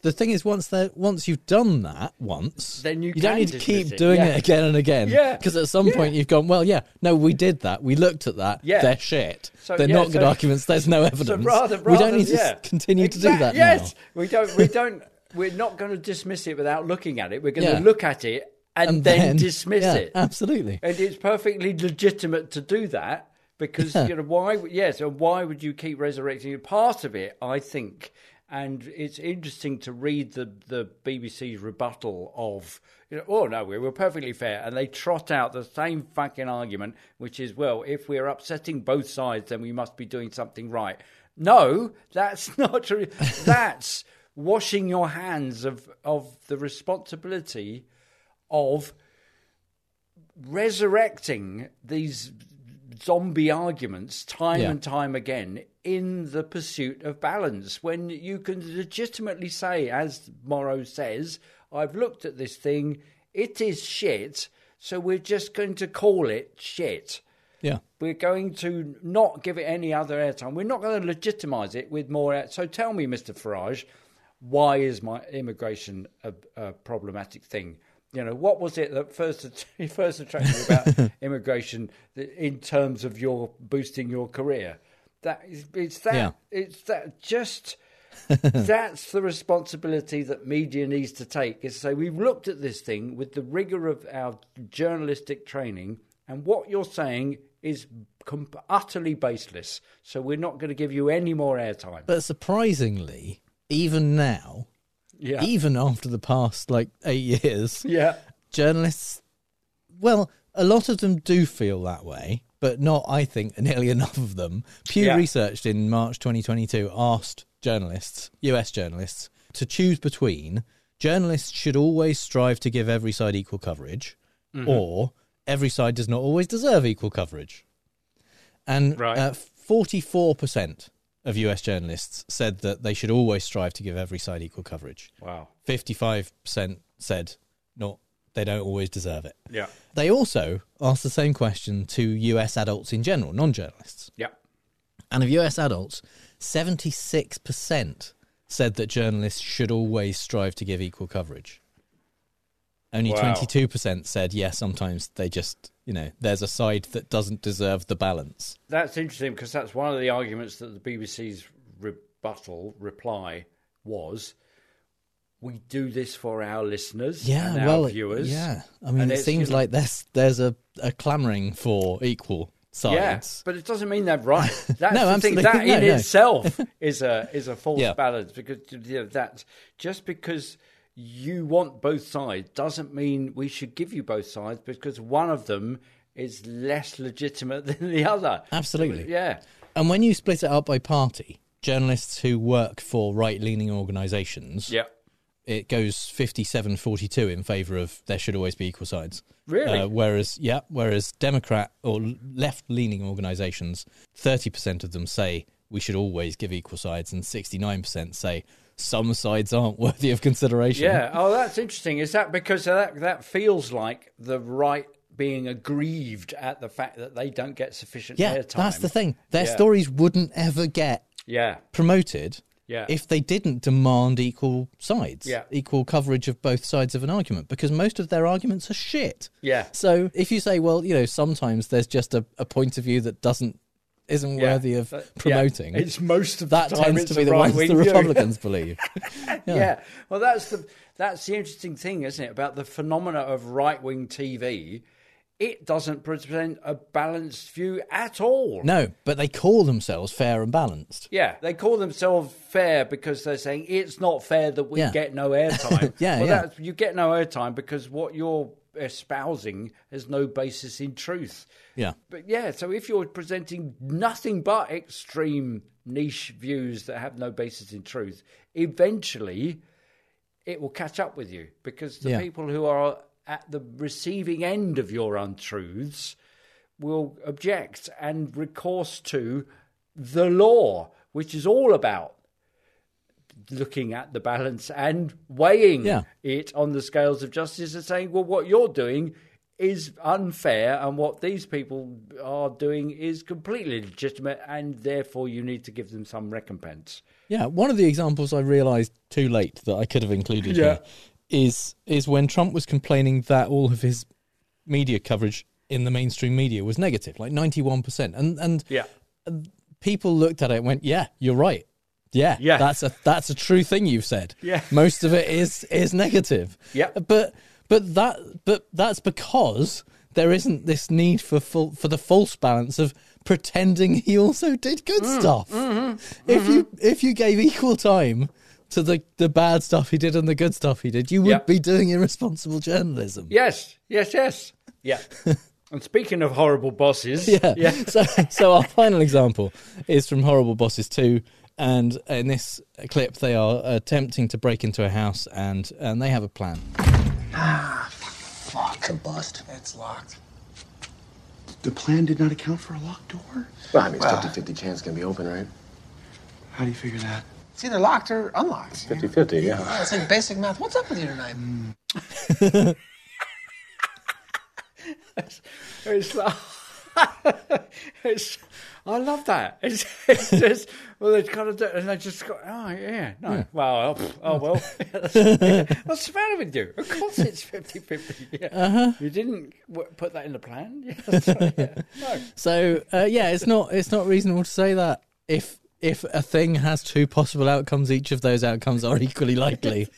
The thing is, once that once you've done that once, Then you don't need to keep it, doing yeah. it again and again. Yeah, because at some yeah. point you've gone, well, yeah, no, we did that. We looked at that. Yeah. they're shit. So, they're yeah, not good arguments. There's no evidence. So rather, we don't need to continue to do that Yes, now. we don't. We don't. We're not going to dismiss it without looking at it. We're going to look at it and, And then, then- dismiss it. absolutely. And it's perfectly legitimate to do that because you know why? Yes, and why would you keep resurrecting it? Part of it, I think. And it's interesting to read the, the BBC's rebuttal of, you know, oh no, we were perfectly fair. And they trot out the same fucking argument, which is, well, if we're upsetting both sides, then we must be doing something right. No, that's not true. That's washing your hands of, of the responsibility of resurrecting these zombie arguments time Yeah. and time again in the pursuit of balance when you can legitimately say as Murrow says i've looked at this thing it is shit so we're just going to call it shit Yeah. we're going to not give it any other airtime. We're not going to legitimise it with more. Air- so tell me, Mr. Farage, why is my immigration a, a problematic thing? You know, what was it that first first attracted you about immigration in terms of your boosting your career? That is, it's that Yeah. it's that just that's the responsibility that media needs to take. Is to say we've looked at this thing with the rigor of our journalistic training, and what you're saying is com- utterly baseless. So we're not going to give you any more airtime. But surprisingly, even now, Yeah. even after the past like eight years, Yeah. journalists, well, a lot of them do feel that way, but not, I think, nearly enough of them. Pew Yeah. Research in March 2022 asked journalists, US journalists, to choose between journalists should always strive to give every side equal coverage, Mhm. or every side does not always deserve equal coverage. And Right. uh, 44% of US journalists said that they should always strive to give every side equal coverage. Wow. 55% said no, they don't always deserve it. Yeah. They also asked the same question to US adults in general, non journalists. Yeah. And of US adults, 76% said that journalists should always strive to give equal coverage. Only Wow. 22% said, yeah, sometimes they just, you know, there's a side that doesn't deserve the balance. That's interesting because that's one of the arguments that the BBC's rebuttal reply was. We do this for our listeners Yeah, and well, our viewers. yeah. I mean, And it seems you know- like there's there's a, a clamoring for equal sides. Yeah, but it doesn't mean they're right. That's No, the thing. absolutely. That No, in no. itself is a is a false Yeah. balance because you know, that just because you want both sides doesn't mean we should give you both sides because one of them is less legitimate than the other. Absolutely. Yeah. And when you split it up by party, journalists who work for right leaning organisations, Yeah. it goes 57 42 in favour of there should always be equal sides. Really? Uh, whereas, yeah, whereas Democrat or left leaning organisations, 30% of them say we should always give equal sides, and 69% say some sides aren't worthy of consideration. Yeah. Oh, that's interesting. Is that because that that feels like the right being aggrieved at the fact that they don't get sufficient Yeah, airtime? that's the thing. Their Yeah. stories wouldn't ever get Yeah. promoted Yeah. if they didn't demand equal sides, Yeah. equal coverage of both sides of an argument, because most of their arguments are shit. Yeah. So if you say, well, you know, sometimes there's just a, a point of view that doesn't isn't Yeah. worthy of But- yeah, promoting, it's most of the that time tends to be the ones the. Republicans believe. yeah. Well, that's the that's the interesting thing, isn't it, about the phenomena of right wing TV? It doesn't present a balanced view at all. No, but they call themselves fair and balanced. Yeah, they call themselves fair because they're saying it's not fair that we Yeah. get no airtime. Yeah, well, yeah. That's, you get no airtime because what you're espousing has no basis in truth. Yeah. But yeah, so if you're presenting nothing but extreme niche views that have no basis in truth, eventually it will catch up with you because the Yeah. people who are at the receiving end of your untruths will object and recourse to the law, which is all about looking at the balance and weighing Yeah. it on the scales of justice and saying, well, what you're doing is unfair and what these people are doing is completely legitimate and therefore you need to give them some recompense. Yeah, one of the examples I realised too late that I could have included Yeah. here is is when Trump was complaining that all of his media coverage in the mainstream media was negative, like ninety one percent, and and Yeah. people looked at it and went, "Yeah, you're right. Yeah, Yeah. that's a that's a true thing you've said. Yeah. most of it is is negative. Yeah, but but that but that's because there isn't this need for full, for the false balance of pretending he also did good Mm. stuff. Mm-hmm. If you if you gave equal time to the the bad stuff he did and the good stuff he did, you would Yeah. be doing irresponsible journalism. Yes, yes, yes. Yeah. and speaking of horrible bosses, yeah. yeah. So, so our final example is from Horrible Bosses 2. And in this clip, they are attempting to break into a house and, and they have a plan. Ah, fuck, a bust. It's locked. The plan did not account for a locked door? Well, I mean, it's 50 50 chance it's gonna be open, right? How do you figure that? It's either locked or unlocked. 50 50, yeah. Yeah, it's like basic math. What's up with you tonight? It's, like- it's I love that. It's, it's just well, they kind of do, and they just go, oh yeah, no, Yeah. well, oh, oh well, yeah. what's the matter with you? Of course, it's 50-50. Yeah. Uh-huh. You didn't w- put that in the plan. Yeah. No. So uh, yeah, it's not it's not reasonable to say that if if a thing has two possible outcomes, each of those outcomes are equally likely,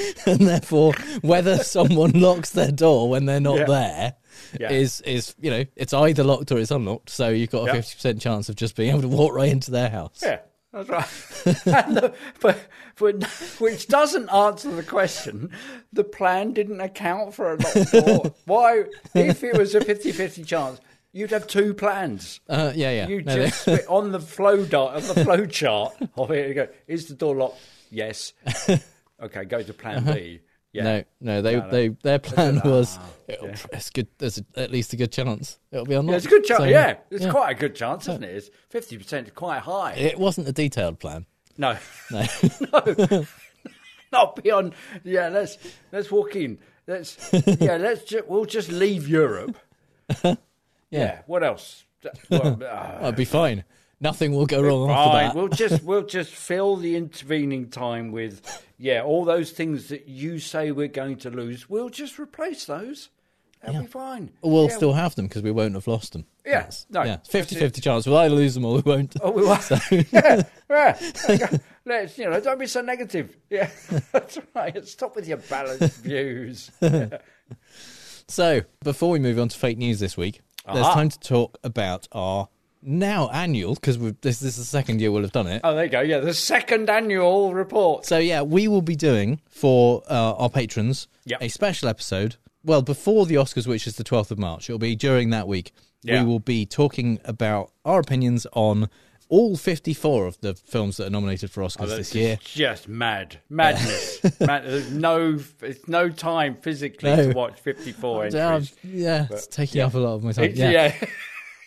and therefore whether someone locks their door when they're not Yeah. there Yeah. is is you know it's either locked or it's unlocked. So you've got a Yeah. fifty percent chance of just being able to walk right into their house. Yeah, that's right. and the, but, but which doesn't answer the question. The plan didn't account for a locked door. Why, if it was a 50-50 chance, you'd have two plans. Uh, yeah, yeah. You No, just on the flow dot on the flow chart of it. You go, is the door locked? Yes. Okay, go to Plan Uh-huh. B. Yeah. No, no, they No, no. they their plan Ah, was yeah. it'll, it's good. There's a, at least a good chance it'll be unlocked. Yeah, it's a good chance. So, yeah, it's yeah. quite a good chance, isn't it? It's fifty percent, quite high. It wasn't a detailed plan. no, No. no, not beyond. Yeah, let's let's walk in. Let's yeah, let's ju- we'll just leave Europe. yeah. What else? Well, uh, I'll be fine. Nothing will go wrong Fine. after that. We'll just we'll just fill the intervening time with yeah, all those things that you say we're going to lose. We'll just replace those. That'll be fine. We'll Yeah, still have them because we won't have lost them. Yeah, no, yeah, that's 50 it. 50 chance. We'll either lose them or we won't. Oh, we. So- yeah, yeah. Let's you know, don't be so negative. Yeah, that's right. Stop with your balanced views. So, before we move on to fake news this week, there's Aha. time to talk about our now annual, because this, this is the second year we'll have done it. Oh, there you go. Yeah, the second annual report. So, yeah, we will be doing for uh, our patrons Yep. a special episode. Well, before the Oscars, which is the 12th of March, it'll be during that week. Yeah. We will be talking about our opinions on all 54 of the films that are nominated for Oscars Oh, this year. just mad, madness. Mad, there's no, it's no time physically No. to watch 54 Um, entries. yeah, But, it's taking yeah. up a lot of my time. It's- yeah. yeah.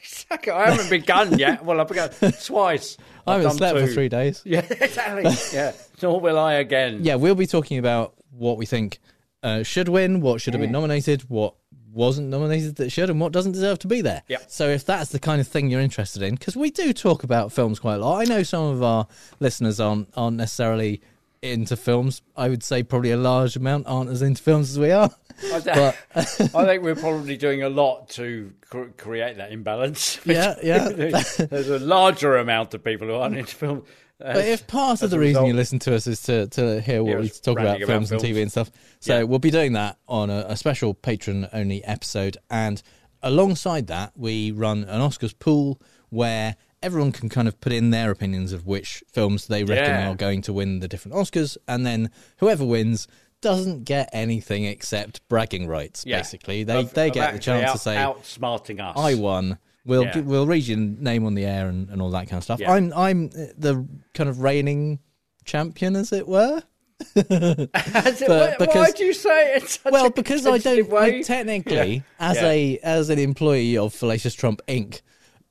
Exactly. I haven't begun yet. Well, I've begun twice. I I've haven't done slept for three days. Yeah, exactly. yeah. Nor will I again. Yeah, we'll be talking about what we think uh, should win, what should have been Mm. nominated, what wasn't nominated that should, and what doesn't deserve to be there. Yep. So if that's the kind of thing you're interested in, because we do talk about films quite a lot. I know some of our listeners aren't aren't necessarily into films. I would say probably a large amount aren't as into films as we are. I, but I think we're probably doing a lot to cr- create that imbalance. Yeah, yeah. There's a larger amount of people who aren't into film. But if part of the reason you listen to us is to, to hear what we talk about about films and. TV and stuff, so Yeah. we'll be doing that on a, a special patron only episode. And alongside that, we run an Oscars pool where everyone can kind of put in their opinions of which films they reckon Yeah. are going to win the different Oscars, and then whoever wins doesn't get anything except bragging rights. Yeah. Basically, they Of- they of get the chance out- to say, outsmarting us. "I won." We'll Yeah. we'll read your name on the air and, and all that kind of stuff. Yeah. I'm I'm the kind of reigning champion, as it were. Has it- But why, why do you say it well, because I don't? I technically, as a as an employee of Fallacious Trump Inc.,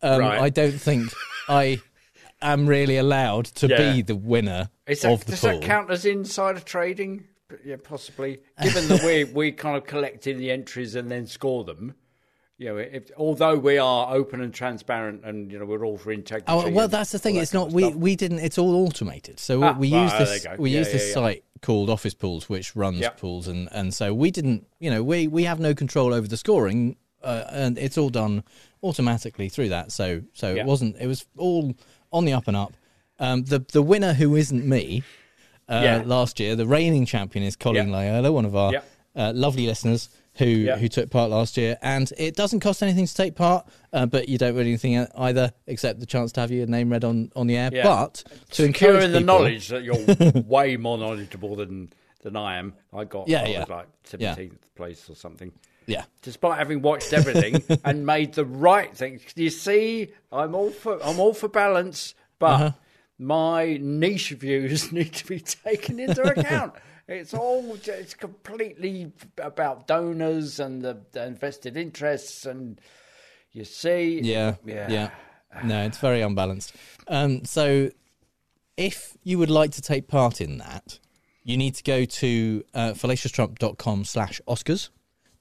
um, Right. I don't think I am really allowed to be the winner Is that, of the does pool. that count as insider trading? Yeah, possibly. Given that we we kind of collect in the entries and then score them. You know, if, although we are open and transparent, and you know we're all for integrity. Oh, well, that's the thing. that It's not. We stuff. we didn't. It's all automated. So Ah, we use this. We Yeah, use this yeah. site called Office Pools, which runs Yep. pools, and and so we didn't. You know, we we have no control over the scoring, uh, and it's all done automatically through that. So so it wasn't. It was all on the up and up. Um, the the winner who isn't me. Uh, Yeah. Last year, the reigning champion is Colin Yep. Loyola, one of our Yep. uh, lovely listeners who Yep. who took part last year. And it doesn't cost anything to take part, uh, but you don't win anything either except the chance to have your name read on, on the air. Yeah. But to Secure encourage in the knowledge that you're way more knowledgeable than than I am. I got Yeah, I yeah. like Yeah. seventeenth place or something. Yeah. Despite having watched everything and made the right thing. You see, I'm all for I'm all for balance, but Uh-huh. My niche views need to be taken into account. It's all it's completely about donors and the, the invested interests and you see Yeah, yeah. yeah, No, it's very unbalanced. Um, so, if you would like to take part in that, you need to go to uh, fallacioustrump.com slash Oscars.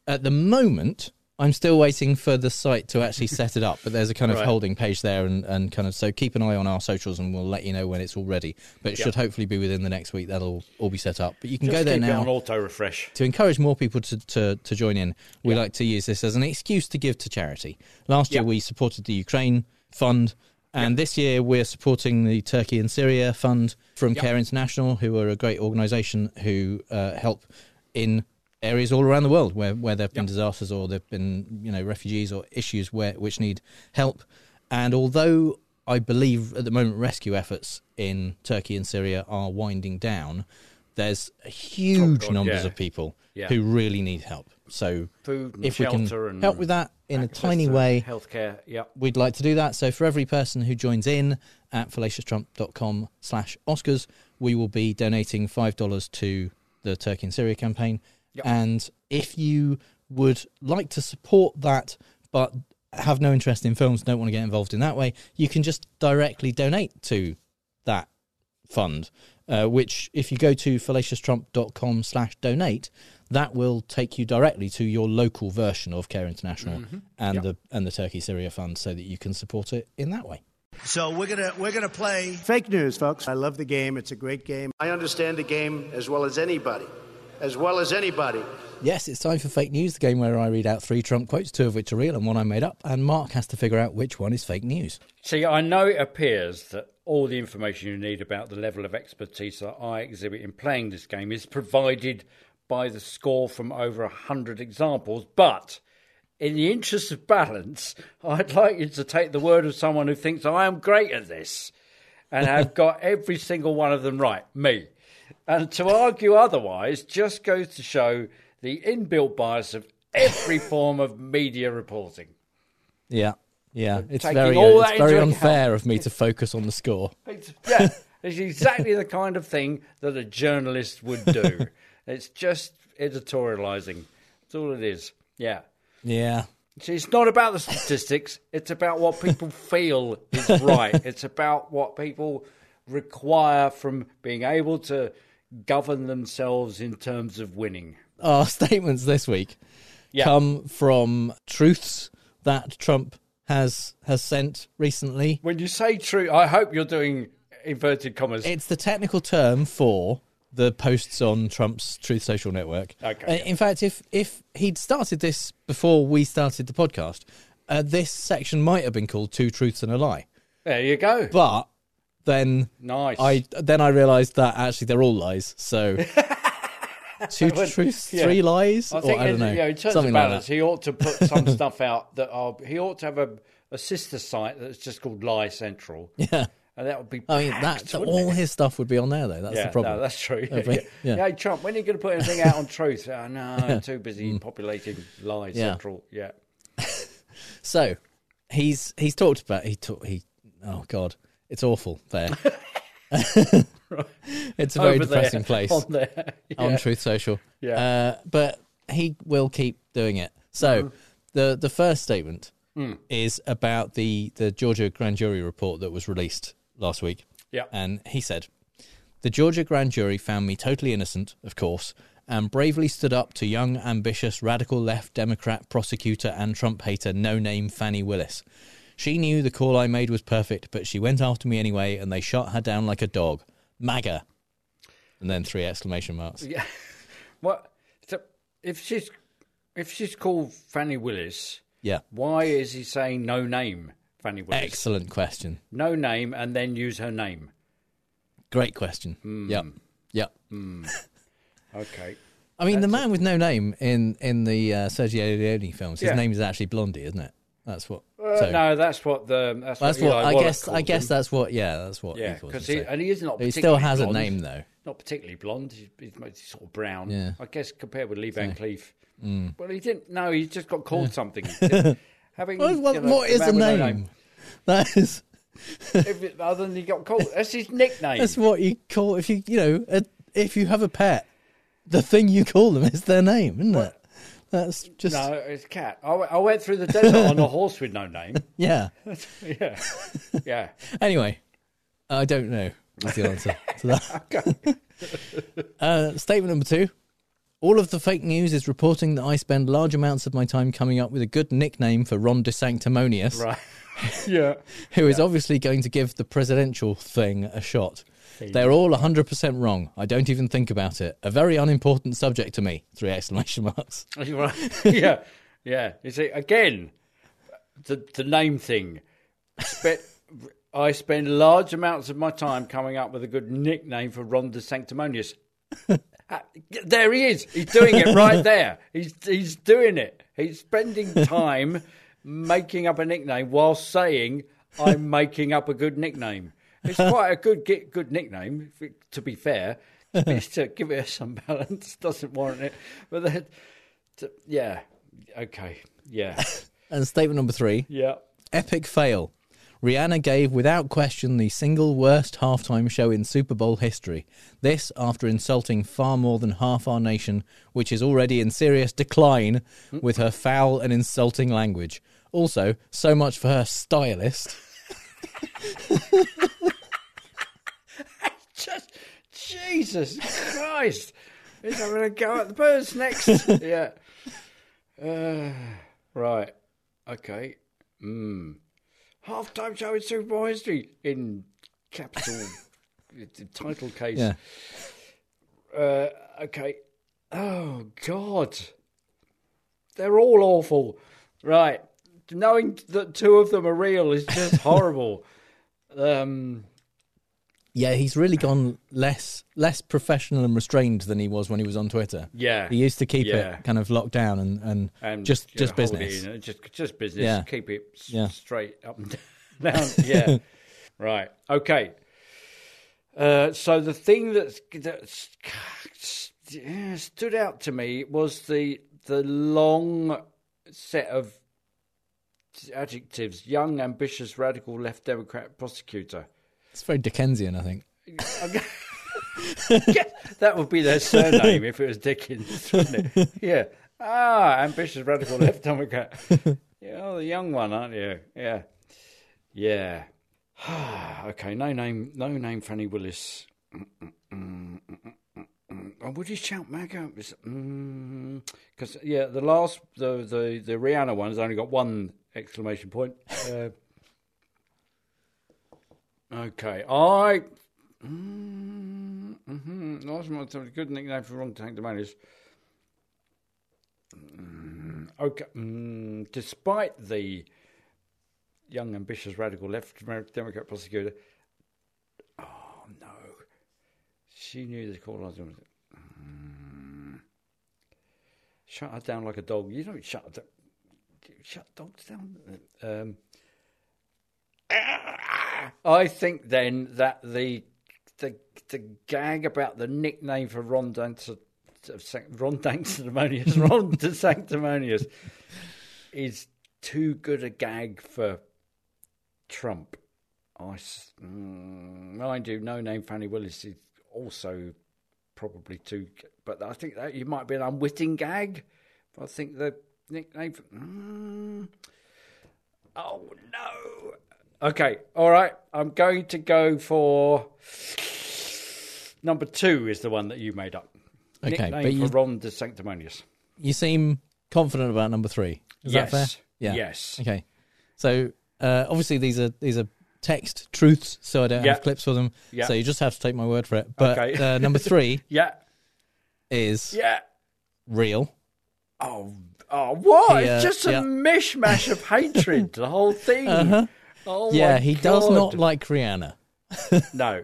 At the moment, I'm still waiting for the site to actually set it up, but there's a kind of Right. holding page there and, and kind of so keep an eye on our socials and we'll let you know when it's all ready. But it Yeah. should hopefully be within the next week. That'll all be set up. But you can Just go there now auto refresh. to encourage more people to, to, to join in, we like to use this as an excuse to give to charity. Last year, we supported the Ukraine Fund, and this year, we're supporting the Turkey and Syria Fund from. Care International, who are a great organisation who uh, help in areas all around the world where, where there have been Yeah. disasters or there have been you know refugees or issues where which need help. And although I believe at the moment rescue efforts in Turkey and Syria are winding down, there's huge Oh, God, numbers yeah. of people Yeah. who really need help. So Food and if we can shelter and help with that in a tiny way, healthcare, yep. we'd like to do that. So for every person who joins in at fallacioustrump.com slash Oscars, we will be donating $5 to the Turkey and Syria campaign. Yep. And if you would like to support that, but have no interest in films, don't want to get involved in that way, you can just directly donate to that fund, uh, which if you go to fallacioustrump.com slash donate, that will take you directly to your local version of Care International Mhm. and Yep. the and the Turkey Syria Fund so that you can support it in that way. So we're gonna we're gonna play fake news, folks. I love the game. It's a great game. I understand the game as well as anybody, as well as anybody. Yes, it's time for fake news, the game where I read out three Trump quotes, two of which are real and one I made up, and Mark has to figure out which one is fake news. See, I know it appears that all the information you need about the level of expertise that I exhibit in playing this game is provided by the score from over a hundred examples, but in the interest of balance, I'd like you to take the word of someone who thinks I am great at this and have got every single one of them right, me. And to argue otherwise just goes to show the inbuilt bias of every form of media reporting. Yeah, yeah, it's very all uh, it's very unfair of me to focus on the score. It's, yeah, it's exactly the kind of thing that a journalist would do. it's just editorializing. That's all it is. Yeah. Yeah, See, it's not about the statistics. It's about what people feel is right. It's about what people require from being able to govern themselves in terms of winning. our statements this week Yeah. come from truths that Trump has has sent recently. When you say true, I hope you're doing inverted commas. It's the technical term for the posts on Trump's Truth Social network. Okay, Uh, In fact, if if he'd started this before we started the podcast, uh, this section might have been called Two Truths and a Lie. There you go. But then Nice. I then I realised that actually they're all lies. So two truths, yeah. three lies. I or I don't know. in terms something of like balance, that. he ought to put some stuff out that are. He ought to have a, a sister site that's just called Lie Central. Yeah. And that would be. I mean, packed, that all it? his stuff would be on there, though. That's yeah, the problem. No, that's true. Yeah, be- yeah. Hey, Trump, when are you going to put anything out on truth? Oh, no, I'm too busy populating Lie Mm. Central. Yeah. So he's he's talked about he talk, he oh god it's awful there. It's a very Over there, depressing place on there, on. Truth Social. Yeah. uh, but he will keep doing it. So Mhm. the the first statement Mm. is about the the Georgia grand jury report that was released last week. Yeah. and he said. The Georgia grand jury found me totally innocent, of course, and bravely stood up to young, ambitious, radical left Democrat prosecutor and Trump hater no name Fani Willis. She knew the call I made was perfect, but she went after me anyway, and they shot her down like a dog. MAGA. And then three exclamation marks. Yeah. What? So if she's if she's called Fani Willis, Yeah. why is he saying no name Fani Willis? Excellent question. No name and then use her name. Great question. Hmm. Yep. Yep. Hmm. Okay. I mean, the man with no name in in the uh, Sergio Leone films, his Yeah. name is actually Blondie, isn't it? That's what. So- no, that's what the that's, That's what, what I guess. I guess him. that's what. Yeah, that's what. Yeah, because him, he and he is not. He still particularly has a name though. Not particularly blonde. He's, he's sort of brown. Yeah. I guess compared with Lee Van So- Cleef. Mm. Well, he didn't. No, he just got called Yeah. something. Having What- what- you know, what is a no name? That is. if it, other than he got called, that's his nickname. That's what you call if you you know a, if you have a pet, the thing you call them is their name, isn't it? That's just No, it's cat. I, went- I went through the desert on a horse with no name. yeah. yeah, yeah. Anyway, I don't know. Is the answer to that? uh, statement number two. All of the fake news is reporting that I spend large amounts of my time coming up with a good nickname for Ron DeSanctimonious, Right. yeah. who is obviously going to give the presidential thing a shot. They're all 100% wrong. I don't even think about it. A very unimportant subject to me. Three exclamation marks. Right. yeah, yeah. You see, again, the the name thing. I spend large amounts of my time coming up with a good nickname for Ron DeSanctimonious. Ah, there he is. He's doing it right there. He's he's doing it. He's spending time making up a nickname while saying I'm making up a good nickname. It's quite a good good nickname, to be fair. To, to give it some balance doesn't warrant it, but then, to, yeah, okay, yeah, And statement number three. yeah. Epic fail. Rihanna gave without question the single worst halftime show in Super Bowl history. This after insulting far more than half our nation, which is already in serious decline with her foul and insulting language. Also, so much for her stylist. Just Jesus Christ! He's having a go at the birds next. yeah. Uh, right. Okay. Mm. Half-time show in Super Bowl history in capital the title case. Yeah. Uh, okay. Oh God. They're all awful. Right. Knowing that two of them are real is just horrible. um. Yeah, he's really gone less less professional and restrained than he was when he was on Twitter. Yeah. he used to keep Yeah. it kind of locked down and, and, and just just business. in, just just business. Yeah. Keep it s- Yeah. straight up and down. yeah, right. Okay. Uh, so the thing that's, that stood out to me was the the long set of adjectives: young, ambitious, radical, left Democrat prosecutor. It's very Dickensian, I think. that would be their surname if it was Dickens, wouldn't it? Yeah. Ah, ambitious radical left Democrat. Yeah, oh, the young one, aren't you? Yeah. Yeah. okay, no name, no name, Fani Willis. Oh, would you shout MAGA? Because yeah, the last, the the the Rihanna one's only got one exclamation point. Uh, okay, I. Mm-hmm. Last month, a good nickname for wrong sanctimonious. Mm, okay, mm, despite the young, ambitious, radical left Democrat prosecutor. Oh no, she knew the call was. Mm, shut her down like a dog. You don't shut her shut dogs down. Um, I think then that the the the gag about the nickname for Ron Dance, Ron Sanctimonious, Ron Sanctimonious, is too good a gag for Trump. I, mm, mind you, no name Fani Willis is also probably too, but I think that you might be an unwitting gag. I think the nickname. For, mm, oh no. Okay, all right. I'm going to go for number two. Is the one that you made up? Okay, nickname but for you- Ron DeSanctimonious. You seem confident about number three. Is Yes. that fair? Yeah. Yes. Okay. So uh, obviously these are these are text truths, so I don't Yeah. have clips for them. Yeah. So you just have to take my word for it. But Okay. uh, number three Yeah. is Yeah. real. Oh, oh, what? He, uh, it's just a mishmash of hatred. The whole thing. Uh-huh. Oh yeah, he does not like Rihanna. No,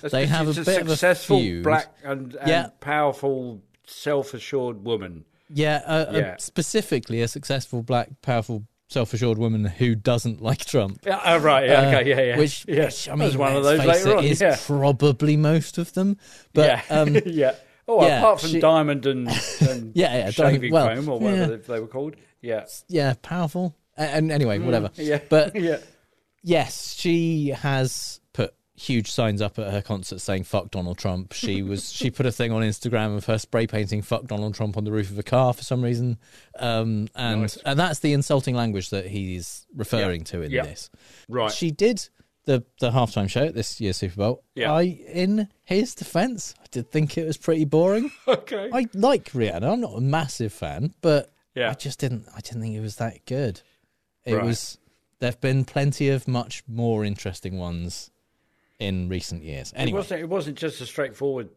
That's They have a she's bit of a successful feud. black and, and Yeah. powerful, self-assured woman. Yeah, uh, uh, Yeah. specifically a successful black, powerful, self-assured woman who doesn't like Trump. Yeah, oh, right, yeah, Uh, okay, yeah, yeah. Which, Yeah. which, I mean, one of those later it, on, is yeah. probably most of them. But yeah, um, yeah. Oh, yeah, apart from she- Diamond and, and Yeah, yeah, shaving well, foam or whatever yeah. they, they were called. Yeah, yeah, powerful. A- And anyway, Mm, whatever. yeah, But yeah. Yes, she has put huge signs up at her concert saying "fuck Donald Trump." She was she put a thing on Instagram of her spray painting "fuck Donald Trump" on the roof of a car for some reason, um, and Nice. and that's the insulting language that he's referring Yeah. to in Yeah. this. Right. She did the the halftime show at this year's Super Bowl. Yeah. I, in his defense, I did think it was pretty boring. Okay. I like Rihanna. I'm not a massive fan, but Yeah. I just didn't. I didn't think it was that good. It Right. was. There've been plenty of much more interesting ones in recent years. It Anyway, wasn't. It wasn't just a straightforward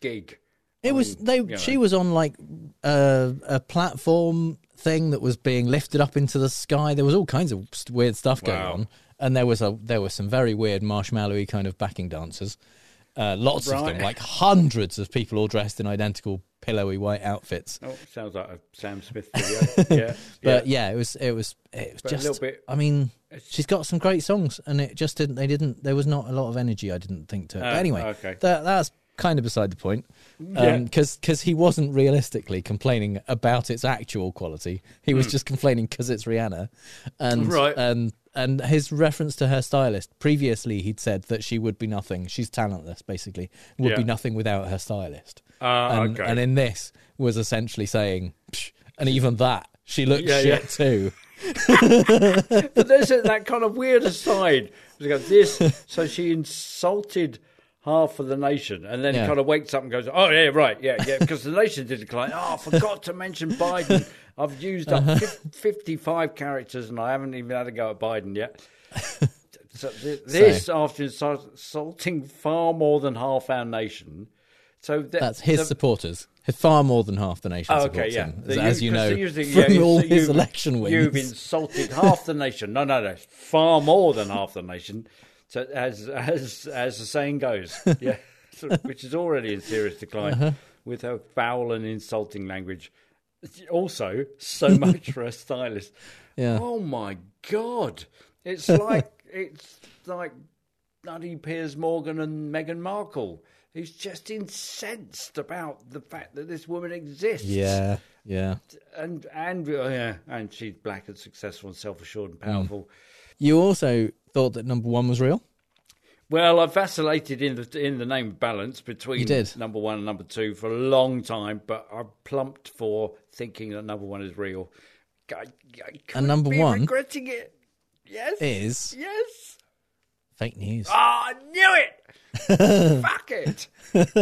gig. it was they. you know. She was on like a, a platform thing that was being lifted up into the sky. There was all kinds of weird stuff going Wow. on, and there was a there were some very weird marshmallowy kind of backing dancers. Uh, lots of them, like hundreds of people all dressed in identical pillowy white outfits. Oh, sounds like a Sam Smith video. yeah, But yeah, it was it was it was But a just. little bit- I mean, she's got some great songs, and it just didn't. They didn't. There was not a lot of energy. I didn't think to. it. Ah, but anyway, okay. that that's kind of beside the point. Yeah. Because he wasn't realistically complaining about its actual quality. He was Hmm. just complaining because it's Rihanna, and Right. and and his reference to her stylist previously, he'd said that she would be nothing. She's talentless, basically. Would be nothing without her stylist. Ah, and, okay. and in this was essentially saying, "Psh," and even that she looked Yeah, shit yeah. too. but there's a, that kind of weird aside. This, so she insulted half of the nation, and then Yeah. he kind of wakes up and goes, "Oh yeah, right, yeah, yeah," because the nation did decline. Oh, I forgot to mention Biden. I've used up Uh-huh. fifty-five characters, and I haven't even had a go at Biden yet. So th- this after insulting far more than half our nation. So th- That's his the- supporters. Far more than half the nation Oh, okay, yeah. him, The- as, as you 'cause know the from yeah, all so his you've- election wins. You've insulted half the nation. No, no, no, far more than half the nation. So as as as the saying goes, yeah, So- which is already in serious decline Uh-huh. with her foul and insulting language. Also, so much for a stylist. Yeah. Oh my god! It's like it's like bloody Piers Morgan and Meghan Markle. Who's just incensed about the fact that this woman exists Yeah, yeah. and and uh, yeah, and she's black and successful and self-assured and powerful. You also thought that number one was real. Well, I vacillated in the in the name of balance between You did. number one and number two for a long time, but I plumped for thinking that number one is real. I, I And number be one regretting it. Yes, is yes. fake news. Oh, I knew it. Fuck it.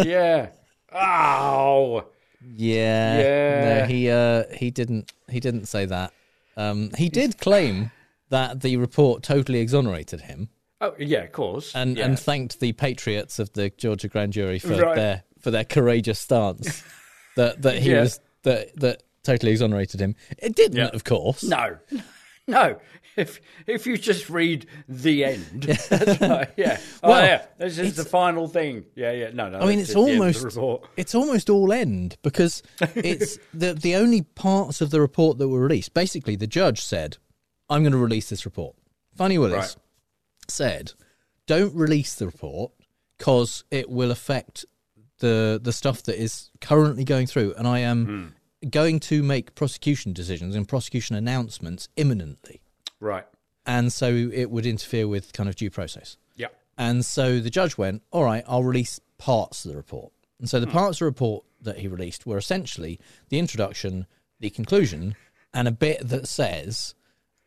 yeah. Oh. Yeah. Yeah. No, he uh he didn't he didn't say that. Um he did claim that the report totally exonerated him Oh, yeah, of course. and yeah. and thanked the patriots of the Georgia grand jury for Right. their for their courageous stance that that he Yeah. was that that totally exonerated him. It didn't, Yeah. of course. No, no. If if you just read the end, right, yeah. Oh, Well, yeah. This is the final thing. Yeah, yeah. No, no. I mean, it's at the end of the almost it's almost all end because it's the the only parts of the report that were released. Basically, the judge said, "I'm going to release this report." Fani Willis Right. Said, "Don't release the report because it will affect the the stuff that is currently going through, and I am going to make prosecution decisions and prosecution announcements imminently." Right. and so it would interfere with kind of due process. Yeah. And so the judge went, "All right, I'll release parts of the report." And so the Hmm. parts of the report that he released were essentially the introduction, the conclusion, and a bit that says,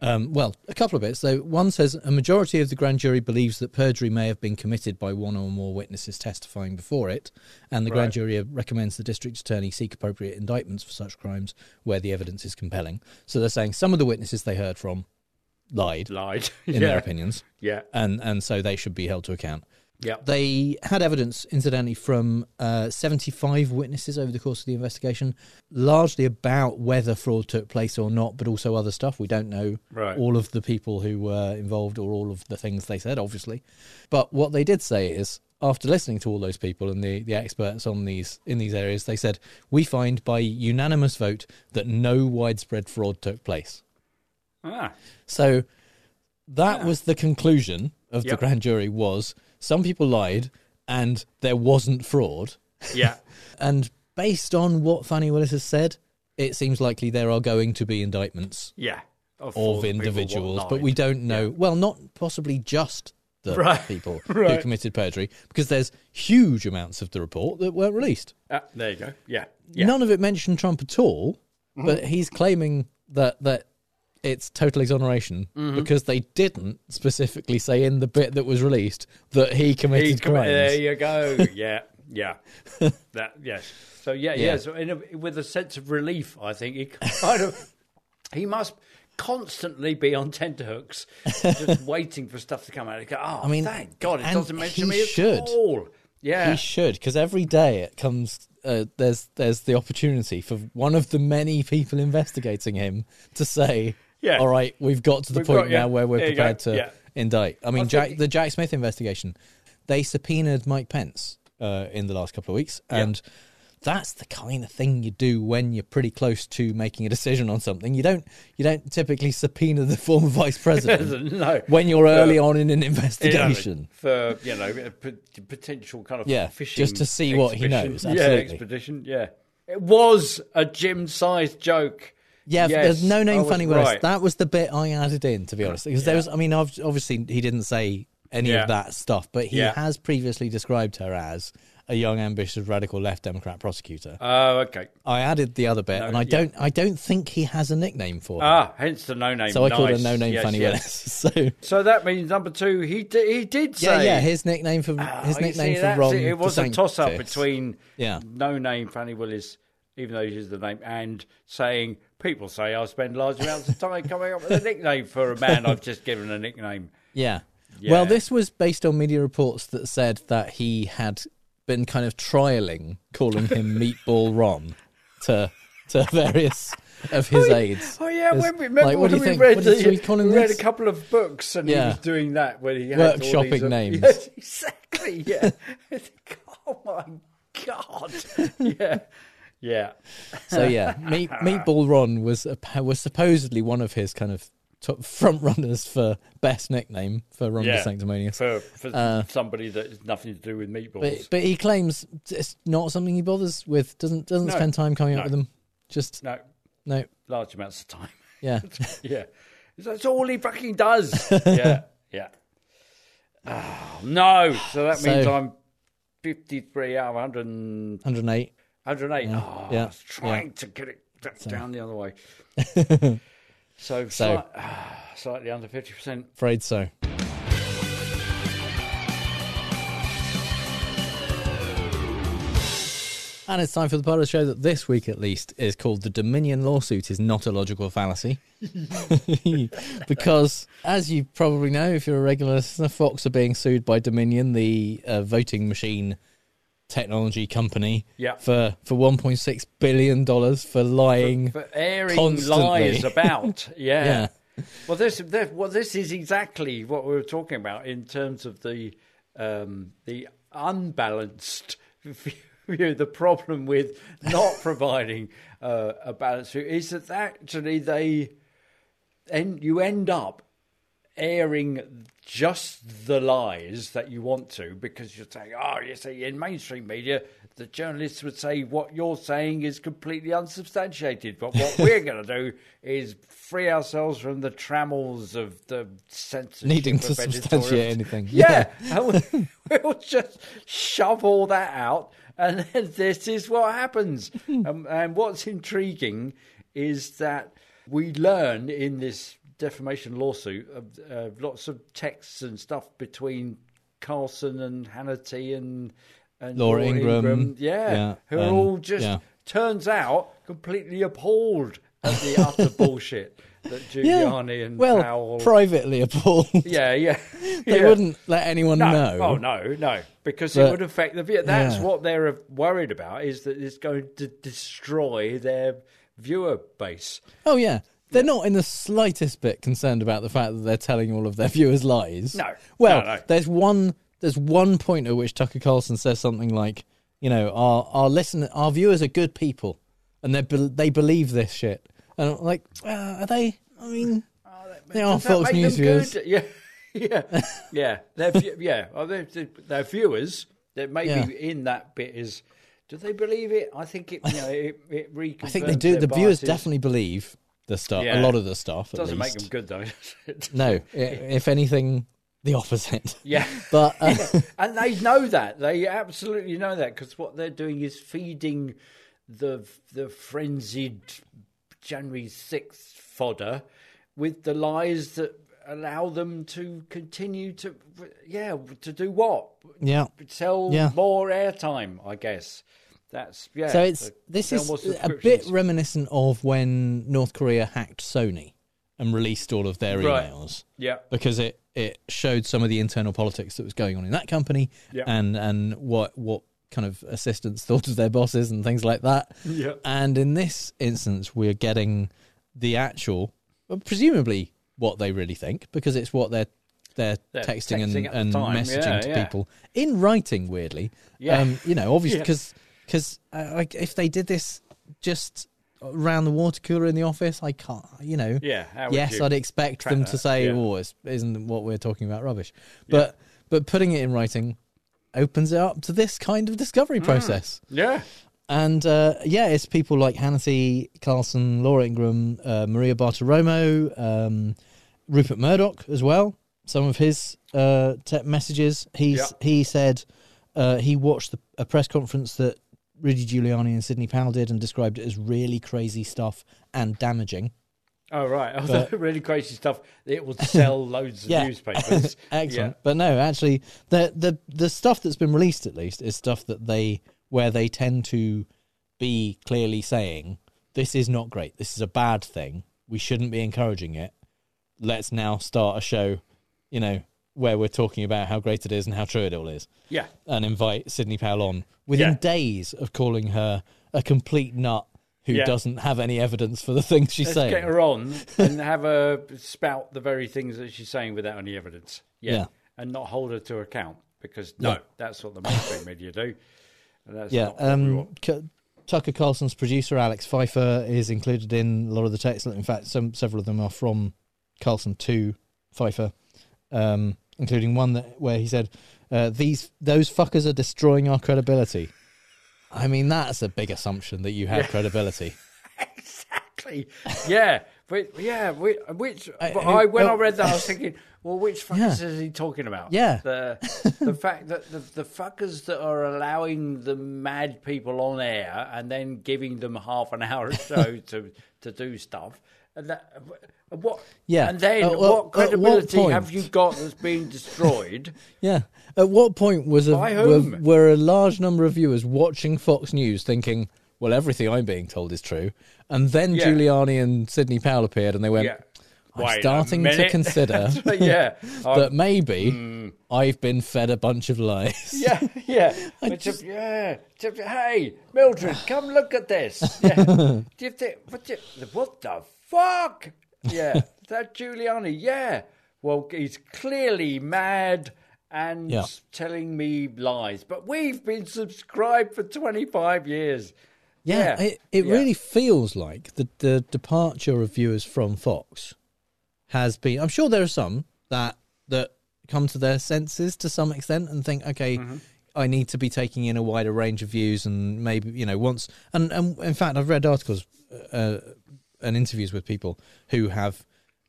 um, well, a couple of bits. So one says a majority of the grand jury believes that perjury may have been committed by one or more witnesses testifying before it, and the grand jury recommends the district attorney seek appropriate indictments for such crimes where the evidence is compelling. So they're saying some of the witnesses they heard from lied, Lied. in Yeah. their opinions, Yeah. and and so they should be held to account. Yeah. They had evidence, incidentally, from uh, 75 witnesses over the course of the investigation, largely about whether fraud took place or not, but also other stuff. We don't know Right. all of the people who were involved or all of the things they said, obviously. But what they did say is, after listening to all those people and the, the experts on these in these areas, they said, we find by unanimous vote that no widespread fraud took place. Ah. So that was the conclusion of the grand jury was some people lied and there wasn't fraud. Yeah. and based on what Fani Willis has said, it seems likely there are going to be indictments Yeah. Of, of individuals, but we don't know. Well, not possibly just the Right. people who committed perjury, because there's huge amounts of the report that weren't released. Ah, there you go. Yeah. Yeah. None of it mentioned Trump at all, but Mhm. he's claiming that that it's total exoneration Mhm. because they didn't specifically say in the bit that was released that he committed He crimes. There you go. Yeah. Yeah. that. Yes. So yeah. Yeah. Yeah. So in a, with a sense of relief, I think he kind of he must constantly be on tenterhooks, just waiting for stuff to come out. He go, oh, I mean, thank God, it doesn't mention me at should. all. Yeah. He should because every day it comes. Uh, there's there's the opportunity for one of the many people investigating him to say, Yeah. "All right, we've got to the We've point got- yeah, now where we're there prepared to yeah. indict." I mean, Jack, think- the Jack Smith investigation, they subpoenaed Mike Pence uh, in the last couple of weeks, Yeah. and that's the kind of thing you do when you're pretty close to making a decision on something. You don't you don't typically subpoena the former vice president no. when you're early on in an investigation. for you know a p- potential kind of Yeah, fishing just to see what he knows, Yeah, expedition. Yeah, it was a gym-sized joke. Yeah, Yes, there's no name funny Fani Willis. That was the bit I added in, to be honest, because there was. I mean, ob- obviously he didn't say any Yeah. of that stuff, but he Yeah. has previously described her as a young, ambitious, radical left Democrat prosecutor. Oh, okay. I added the other bit, No, and I yeah. don't. I don't think he has a nickname for her. Ah, hence the no name. So I called her no name Yes, Fani yes. Willis. So So that means number two, he d- he did yeah, say. yeah. Yeah. His nickname for his Oh, nickname see, for Ron. it. It was a toss up between Yeah. no name Fani Willis, even though she's the name, and saying people say I spend large amounts of time coming up with a nickname for a man I've just given a nickname. Yeah. Yeah. Well, this was based on media reports that said that he had been kind of trialing calling him Meatball Ron to to various of his aides. Oh yeah, As- when we remember like, what when we think? read, the, we call him we read this? a couple of books and he was doing that when he had all Workshopping these, uh, names. Yes, exactly. Yeah. oh my god. Yeah. Yeah. So yeah, Meat, Meatball Ron was a, was supposedly one of his kind of top front runners for best nickname for Ron yeah. DeSanctimonious. for for Uh, somebody that has nothing to do with meatballs. But but he claims it's not something he bothers with. Doesn't doesn't No. spend time coming up with them. Just no, no. large amounts of time. Yeah. yeah. That's all he fucking does. yeah. Yeah. Oh, no. So that means So- I'm 53 out of 100. and- 108. 108. Yeah. Oh, Yeah. I was trying Yeah. to get it So- down the other way. so, So- slight- slightly under 50%. Afraid so. And it's time for the part of the show that this week, at least, is called The Dominion Lawsuit is Not a Logical Fallacy. because, as you probably know, if you're a regular listener, Fox are being sued by Dominion, the uh, voting machine technology company, Yeah. for, for $1.6 billion for lying. for airing constantly. lies about. Yeah. Yeah. Well, this, this well, this is exactly what we were talking about in terms of the um, the unbalanced view. The problem with not providing uh, a balanced view is that actually they and you end up airing just the lies that you want to because you're saying, oh, you see, in mainstream media, the journalists would say what you're saying is completely unsubstantiated. But what we're going to do is free ourselves from the trammels of the censorship. Needing to substantiate anything. Yeah. and we- we'll just shove all that out. And then this is what happens. um, and what's intriguing is that we learn in this defamation lawsuit of uh, lots of texts and stuff between Carlson and Hannity and, and Laura Ingraham, yeah, Yeah, who um, all just yeah. turns out completely appalled at the utter bullshit that Giuliani and well, Powell. privately appalled. Yeah, yeah. they yeah. wouldn't let anyone no. know. Oh no, no, because But- it would affect the viewer. That's yeah. what they're worried about is that it's going to destroy their viewer base. Oh yeah. They're not in the slightest bit concerned about the fact that they're telling all of their viewers lies. No. Well, No, no. there's one there's one point at which Tucker Carlson says something like, you know, our our listen our viewers are good people and they be- they believe this shit. And I'm like, uh, are they? I mean, they are Does that Fox News viewers. good? Yeah, yeah, yeah. They're, yeah, well, they're, they're viewers. That maybe Yeah. in that bit is. Do they believe it? I think it. You know, it, it I think they do. their The viewers definitely believe the stuff. Yeah. A lot of the stuff. Doesn't make them good though. No, if anything, the opposite. Yeah, But uh, Yeah. and they know that. They absolutely know that because what they're doing is feeding the the frenzied January sixth fodder with the lies that allow them to continue to yeah to do what Yeah. sell Yeah. more airtime. I guess that's yeah. so it's to this is a bit reminiscent of when North Korea hacked Sony and released all of their Right. emails. Yeah. because it it showed some of the internal politics that was going on in that company Yeah. and and what what kind of assistants thought of their bosses and things like that. Yeah. And in this instance, we're getting the actual, well, presumably what they really think, because it's what they're they're, They're texting, texting and, the and messaging Yeah, to yeah. people in writing. Weirdly, Yeah. um, you know, obviously Yeah. Because uh, like if they did this just around the water cooler in the office, I can't, you know. Yeah, yes, I'd expect them to that? say, Yeah. "Oh, it's, isn't what we're talking about rubbish?" But but putting it in writing opens it up to this kind of discovery process. Yeah. and uh, yeah, it's people like Hannity, Carlson, Laura Ingraham, uh, Maria Bartiromo, um, Rupert Murdoch as well. Some of his uh, te- messages. He's Yeah. he said uh, he watched the, a press conference that Rudy Giuliani and Sidney Powell did and described it as really crazy stuff and damaging. Oh right, But- really crazy stuff. It would sell loads of Yeah. newspapers. Excellent. Yeah. But no, actually, the the the stuff that's been released at least is stuff that they where they tend to be clearly saying this is not great. This is a bad thing. We shouldn't be encouraging it. Let's now start a show, you know, where we're talking about how great it is and how true it all is. Yeah. And invite Sidney Powell on within Yeah. days of calling her a complete nut who Yeah. doesn't have any evidence for the things she's Let's saying. get her on and have her spout the very things that she's saying without any evidence. Yeah. Yeah. And not hold her to account because no, Yeah. that's what the mainstream media do. And that's yeah, um, Tucker Carlson's producer Alex Pfeiffer is included in a lot of the text. In fact, some several of them are from Carlson to Pfeiffer, um, including one that where he said, uh, "These those fuckers are destroying our credibility." I mean, that's a big assumption that you have Yeah. credibility. Exactly. Yeah. But yeah, whi- which I- but I I, when I read that, I was thinking, well, which fuckers Yeah. is he talking about? Yeah. the the fact that the, the fuckers that are allowing the mad people on air and then giving them half an hour show to to do stuff, and that what? Yeah. and then At what- what at what credibility have you got that's being destroyed? Yeah. At what point was a were, were a large number of viewers watching Fox News thinking, "Well, everything I'm being told is true," and then Yeah. Giuliani and Sidney Powell appeared, and they went, Yeah. "I'm Wait starting to consider Yeah. That maybe hmm. I've been fed a bunch of lies." Yeah, yeah. Just- yeah. hey, Mildred, come look at this. Yeah. Do you think, what, the, what the fuck? Yeah, that Giuliani. Yeah. Well, he's clearly mad and Yeah. telling me lies. But we've been subscribed for 25 years. Yeah, it, it yeah. really feels like the, the departure of viewers from Fox has been. I'm sure there are some that that come to their senses to some extent and think, okay, Mm-hmm. I need to be taking in a wider range of views, and maybe you know once. And and in fact, I've read articles uh, and interviews with people who have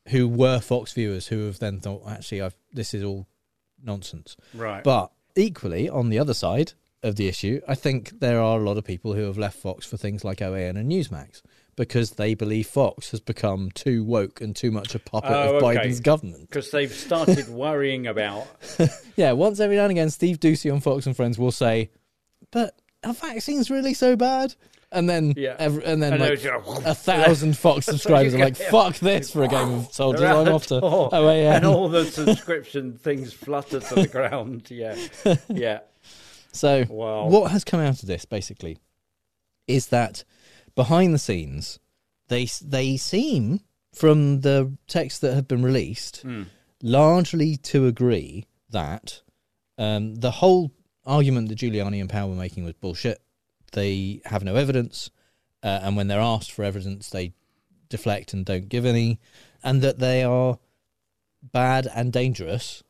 who were Fox viewers who have then thought, actually, I've this is all nonsense. Right. But equally, on the other side of the issue, I think there are a lot of people who have left Fox for things like OAN and Newsmax because they believe Fox has become too woke and too much a puppet Oh, of okay. Biden's government. Because they've started worrying about. Yeah, once every now and again, Steve Doocy on Fox and Friends will say, "But are vaccines really so bad?" And then, Yeah. every, and then And like a thousand Fox subscribers are like, "Fuck this for a game of soldiers! I'm off to door, OAN." And all the subscription things flutter to the ground. Yeah. Yeah. So, Wow. what has come out of this basically is that behind the scenes, they they seem from the texts that have been released Hmm. largely to agree that um, the whole argument that Giuliani and Powell were making was bullshit. They have no evidence, uh, and when they're asked for evidence, they deflect and don't give any, and that they are bad and dangerous.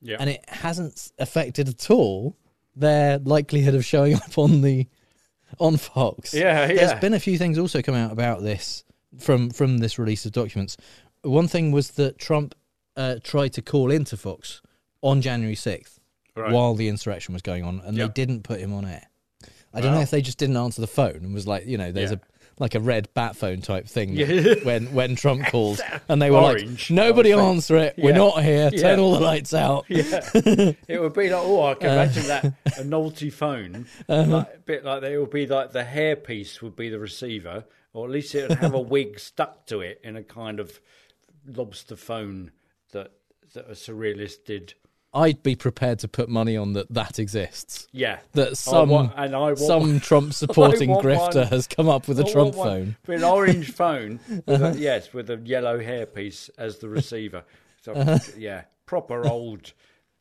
Yeah. And it hasn't affected at all their likelihood of showing up on the on Fox. Yeah, There's yeah. been a few things also come out about this from from this release of documents. One thing was that Trump uh, tried to call into Fox on January sixth Right. while the insurrection was going on, and Yeah. they didn't put him on air. I don't know if they just didn't answer the phone and was like, you know, there's Yeah. a like a red bat phone type thing Yeah. when when Trump calls, and they were Orange, like, nobody I would say. answer it. We're not here. Turn Yeah. all the lights out. Yeah, it would be like oh, I can Uh, imagine that a naughty phone, Uh-huh. like, a bit like. It would be like the hairpiece would be the receiver, or at least it would have a wig stuck to it in a kind of lobster phone that that a surrealist did. I'd be prepared to put money on that that exists. Yeah. That some I want some one- Trump supporting grifter one. has come up with a I Trump phone. an orange phone. With a, yes, with a yellow hairpiece as the receiver. So Uh-huh. yeah, proper old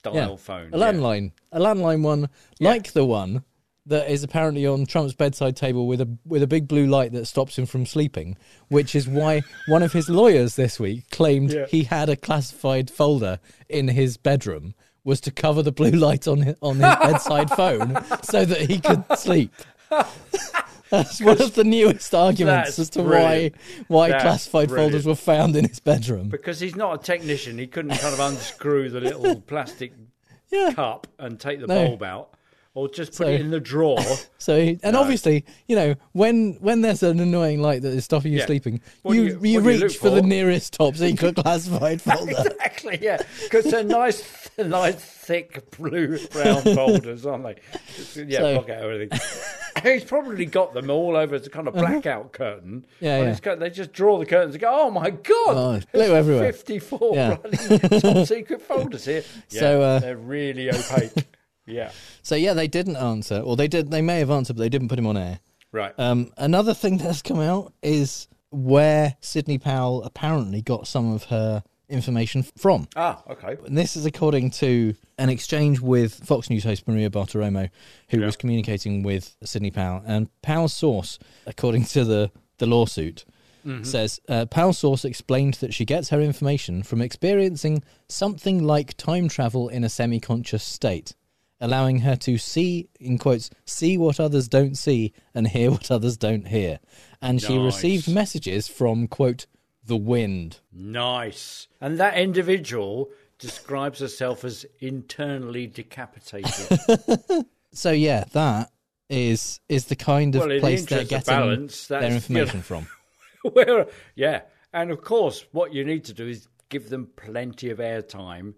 dial phone. A yeah. landline. A landline one like the one that is apparently on Trump's bedside table with a with a big blue light that stops him from sleeping, which is why one of his lawyers this week claimed Yeah. he had a classified folder in his bedroom was to cover the blue light on his, on his bedside phone so that he could sleep. That's one of the newest arguments as to brilliant. why why That's classified brilliant. folders were found in his bedroom. Because he's not a technician, he couldn't kind of unscrew the little plastic cup and take the No. bulb out, or just put So- it in the drawer. So, and No. obviously, you know, when when there's an annoying light that is stopping you Yeah. sleeping, you you- you, do you reach for the nearest top secret classified folder. exactly, yeah. Because they're nice, nice, thick blue brown folders, aren't they? Just, yeah, So- block out everything. He's probably got them all over as a kind of Uh-huh. blackout curtain. Yeah, yeah. they just draw the curtains and go, oh my God! Oh, blue everywhere. 54 Yeah. bloody top secret folders here. Yeah, So, uh, they're really opaque. Yeah. So yeah, they didn't answer, or they did. They may have answered, but they didn't put him on air. Right. Um, another thing that's come out is where Sidney Powell apparently got some of her information from. Ah, okay. And this is according to an exchange with Fox News host Maria Bartiromo, who was communicating with Sidney Powell. And Powell's source, according to the, the lawsuit, Mhm. says uh, Powell's source explained that she gets her information from experiencing something like time travel in a semi conscious state, allowing her to see, in quotes, see what others don't see and hear what others don't hear. And she received messages from, quote, the wind. Nice. And that individual describes herself as internally decapitated. So yeah, that is is the kind of Well, in the place they're getting balance, their you information know- from. Where, yeah. And of course, what you need to do is give them plenty of airtime.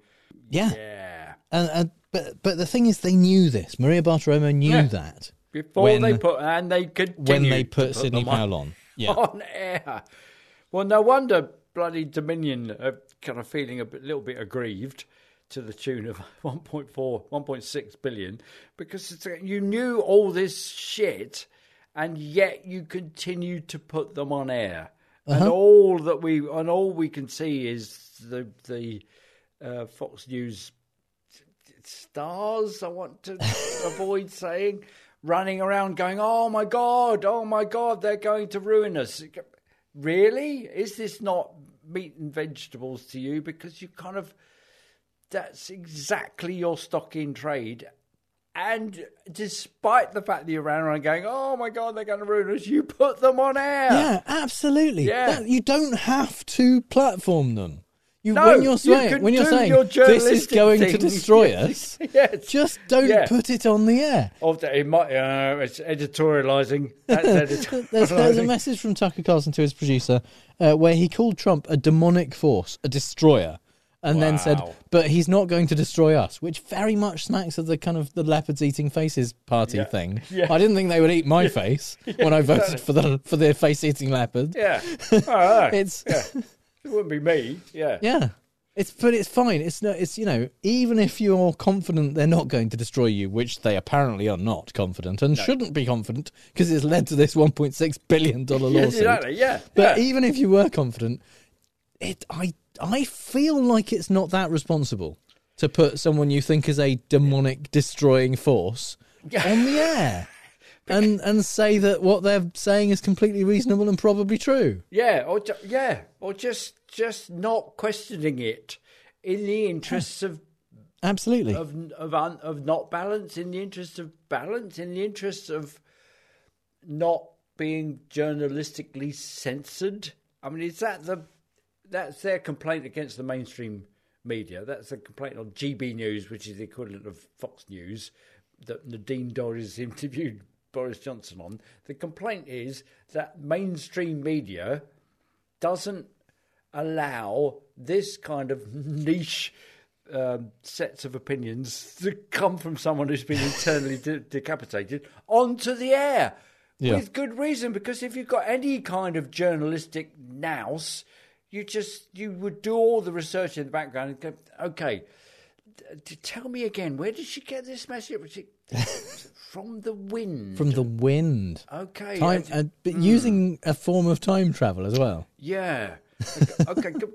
Yeah. Yeah. And, and but but the thing is, they knew this. Maria Bartiromo knew Yeah. that Before when, they put, and they continued when they to put Sidney them on- Powell on. Yeah. on air. Well, no wonder bloody Dominion are kind of feeling a bit, little bit aggrieved to the tune of 1.4, 1.6 billion because it's, you knew all this shit and yet you continued to put them on air. And Uh-huh. all that we and all we can see is the the uh, Fox News stars. I want to avoid saying running around going, "Oh my god, oh my god, they're going to ruin us." Really? Is this not meat and vegetables to you? Because you kind of that's exactly your stock in trade. And despite the fact that you ran around going, "Oh my god, they're going to ruin us," you put them on air. Yeah, absolutely. Yeah. That- you don't have to platform them. You, No, when you're saying can when you're saying your this is going to destroy us, yes. just don't Yeah. put it on the air. The, it might, uh, it's editorializing. There's, there's a message from Tucker Carlson to his producer uh, where he called Trump a demonic force, a destroyer, and then said, "But he's not going to destroy us," which very much smacks of the kind of the leopards eating faces party Yeah. thing. Yeah. I didn't think they would eat my Yeah. face when I voted for the for their face eating leopard. Yeah. Oh. It's- yeah. It wouldn't be me. Yeah. Yeah. It's but it's fine. It's no. It's you know even if you're confident they're not going to destroy you, which they apparently are not confident and No. shouldn't be confident because it's led to this 1.6 billion dollar lawsuit. exactly, yeah, But yeah. even if you were confident, it I I feel like it's not that responsible to put someone you think is a demonic destroying force on the air. And and say that what they're saying is completely reasonable and probably true. Yeah, or ju- yeah, or just just not questioning it in the interests of Absolutely. of of un, of not balance, in the interests of balance, in the interests of not being journalistically censored. I mean, is that the that's their complaint against the mainstream media? That's a complaint on GB News, which is the equivalent of Fox News, that Nadine Dorries interviewed Boris Johnson on. The complaint is that mainstream media doesn't allow this kind of niche um, sets of opinions to come from someone who's been internally de- decapitated onto the air Yeah. with good reason. Because if you've got any kind of journalistic nous, you just you would do all the research in the background and go, okay. d- Tell me again, where did she get this message? From the wind? From the wind. Okay, Time, uh, but mm. using a form of time travel as well. Yeah. Okay. could,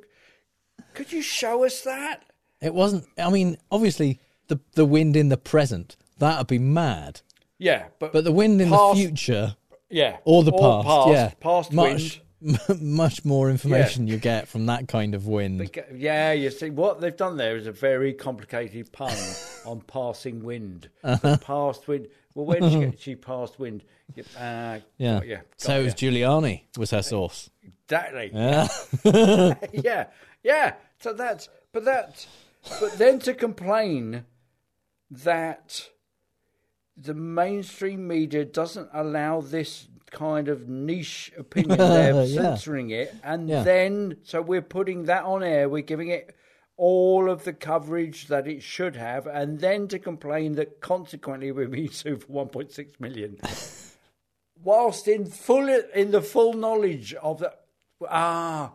could you show us that? It wasn't. I mean, obviously, the the wind in the present that'd be mad. Yeah, but But the wind in past- the future, Yeah, or the past, past, yeah, past much much more information you get from that kind of wind. Yeah, you see, what they've done there is a very complicated pun on passing wind. Uh-huh. Past wind. Well, where did she get? She passed wind. Yeah, uh, Yeah. got ya, got so it was. Giuliani was her source. Exactly. Yeah. yeah, yeah. So that's, but that, but then to complain that the mainstream media doesn't allow this kind of niche opinion, they're Yeah. censoring it, and Yeah. then so we're putting that on air, we're giving it all of the coverage that it should have, and then to complain that consequently we're being sued for 1.6 million. Whilst in full in the full knowledge of the ah,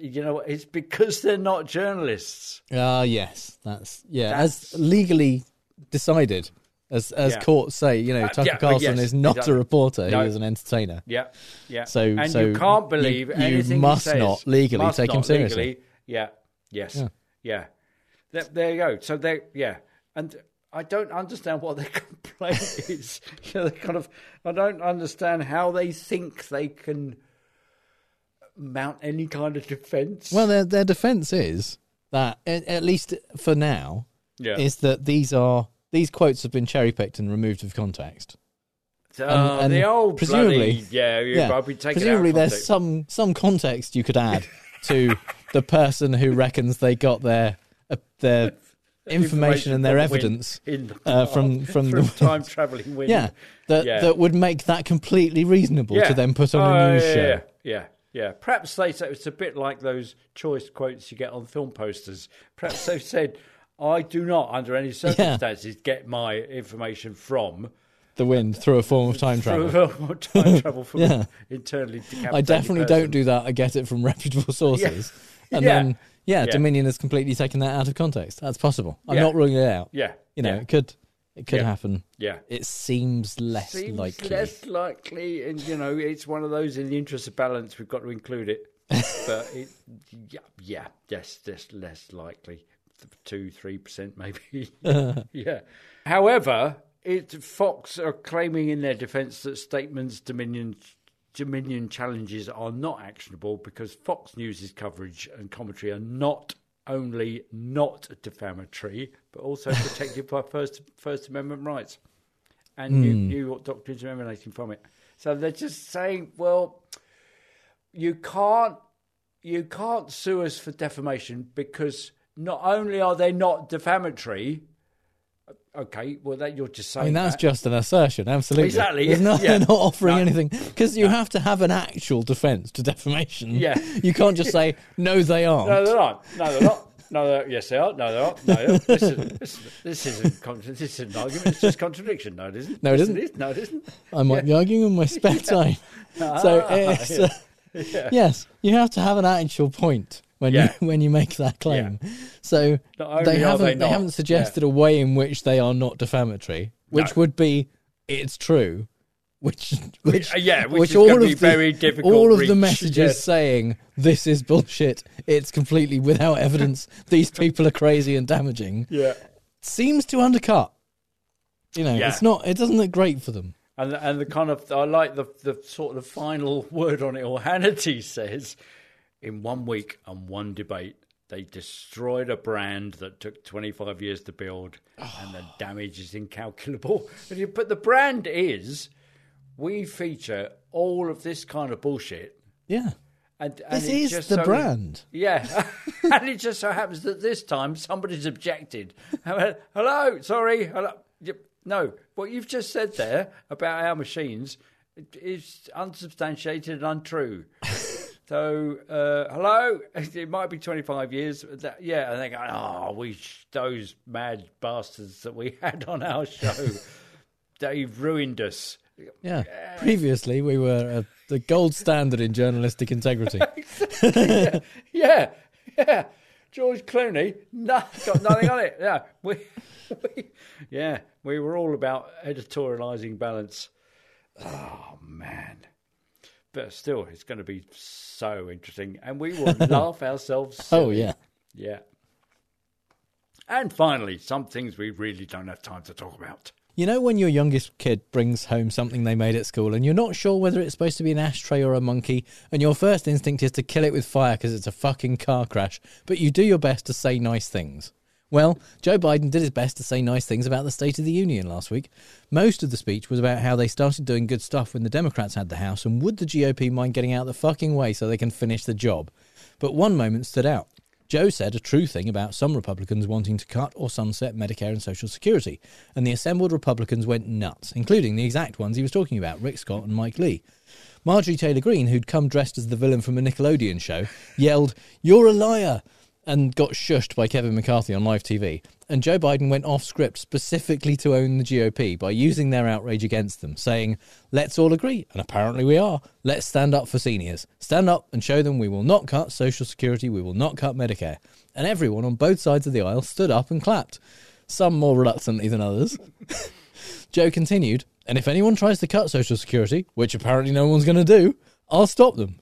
you know, it's because they're not journalists. Ah, yes, that's yeah, That's- as legally decided, as as Yeah. courts say. You know, Uh, Tucker yeah, Carlson yes, is not exactly. a reporter; No. he is an entertainer. Yeah, yeah. So, and so you can't believe you, you must not legally Must take him seriously. legally. Yeah. Yes. Yeah. Yeah. There, there you go. So they, yeah, and I don't understand what their complaint is. You know, they kind of, I don't understand how they think they can mount any kind of defence. Well, their their defence is that, at, at least for now, Yeah. is that these are these quotes have been cherry picked and removed of context. Oh, the old presumably, bloody- yeah, you- I'll be taking it out of presumably there's some some context you could add to the person who reckons they got their uh, their information and their from the wind evidence the uh, from from, from the time travelling wind. Yeah, that Yeah. that would make that completely reasonable Yeah. to then put on a Oh, news yeah, show. Yeah, yeah, yeah. Perhaps they said it's a bit like those choice quotes you get on film posters. Perhaps they've said, "I do not, under any circumstances, get my information from." The wind through a form of time Through travel. a form of time travel from yeah. internally I definitely person. don't do that. I get it from reputable sources, and Yeah. then yeah, Yeah. Dominion has completely taken that out of context. That's possible. I'm Yeah. not ruling it out. Yeah. you know, Yeah. it could it could Yeah. happen. Yeah. it seems less Seems likely. less likely, and you know, it's one of those. In the interest of balance, we've got to include it. but it, yeah, yeah, yes, just less likely, two, three percent maybe. yeah. However, it Fox are claiming in their defence that statements Dominion Dominion challenges are not actionable because Fox News' coverage and commentary are not only not defamatory, but also protected by First First Amendment rights and new, Hmm. new doctrines emanating from it. So they're just saying, well, you can't you can't sue us for defamation because not only are they not defamatory. Okay, well, that you're just saying. I mean, that's that. just an assertion. Absolutely, Exactly, There's no, yeah. They're not offering No. anything because you have to have an actual defence to defamation. Yeah. you can't just say no, they aren't. No, they're not. No, they're not. No, they're, yes, they are. No, they're not. No, they're not. This, is, this, this isn't. This isn't an argument. It's just contradiction. No, it isn't. No, it isn't. is. No, it isn't. I might be arguing in my spare time. so Ah, it's, yeah. uh, Yeah. yes, you have to have an actual point when Yeah. you when you make that claim. So they haven't they they, haven't suggested a way in which they are not defamatory, which No. would be it's true. Which, which, uh, yeah, which gonna be very difficult All of reach, the messages saying this is bullshit. It's completely without evidence. These people are crazy and damaging. Yeah. seems to undercut. You know, Yeah. it's not. It doesn't look great for them. And the, and the kind of I like the the sort of final word on it. Or Hannity says, in one week and one debate, they destroyed a brand that took 25 years to build, oh. and the damage is incalculable. But the brand is, we feature all of this kind of bullshit. Yeah. And, and This is just the so- brand. Yeah, and it just so happens that this time somebody's objected. Went, Hello, sorry, hello. No, what you've just said there about our machines is unsubstantiated and untrue. So, uh, hello, it might be 25 years. That, yeah, and they go, oh, we those mad bastards that we had on our show, they've ruined us. Yeah. Previously, we were uh, the gold standard in journalistic integrity. yeah, yeah, yeah. George Clooney, no, got nothing on it. Yeah, we, we, yeah, we were all about editorialising balance. Oh man, but still, it's going to be so interesting, and we will laugh ourselves. Oh, silly. Oh, yeah. yeah. And finally, some things we really don't have time to talk about. You know, when your youngest kid brings home something they made at school and you're not sure whether it's supposed to be an ashtray or a monkey, and your first instinct is to kill it with fire because it's a fucking car crash, but you do your best to say nice things. Well, Joe Biden did his best to say nice things about the State of the Union last week. Most of the speech was about how they started doing good stuff when the Democrats had the House, and would the GOP mind getting out the fucking way so they can finish the job? But one moment stood out. Joe said a true thing about some Republicans wanting to cut or sunset Medicare and Social Security, and the assembled Republicans went nuts, including the exact ones he was talking about, Rick Scott and Mike Lee. Marjorie Taylor Greene, who'd come dressed as the villain from a Nickelodeon show, yelled, You're a liar! And got shushed by Kevin McCarthy on live TV. And Joe Biden went off script specifically to own the GOP by using their outrage against them, saying, Let's all agree, and apparently we are. Let's stand up for seniors. Stand up and show them we will not cut Social Security, we will not cut Medicare. And everyone on both sides of the aisle stood up and clapped, some more reluctantly than others. Joe continued, And if anyone tries to cut Social Security, which apparently no one's going to do, I'll stop them.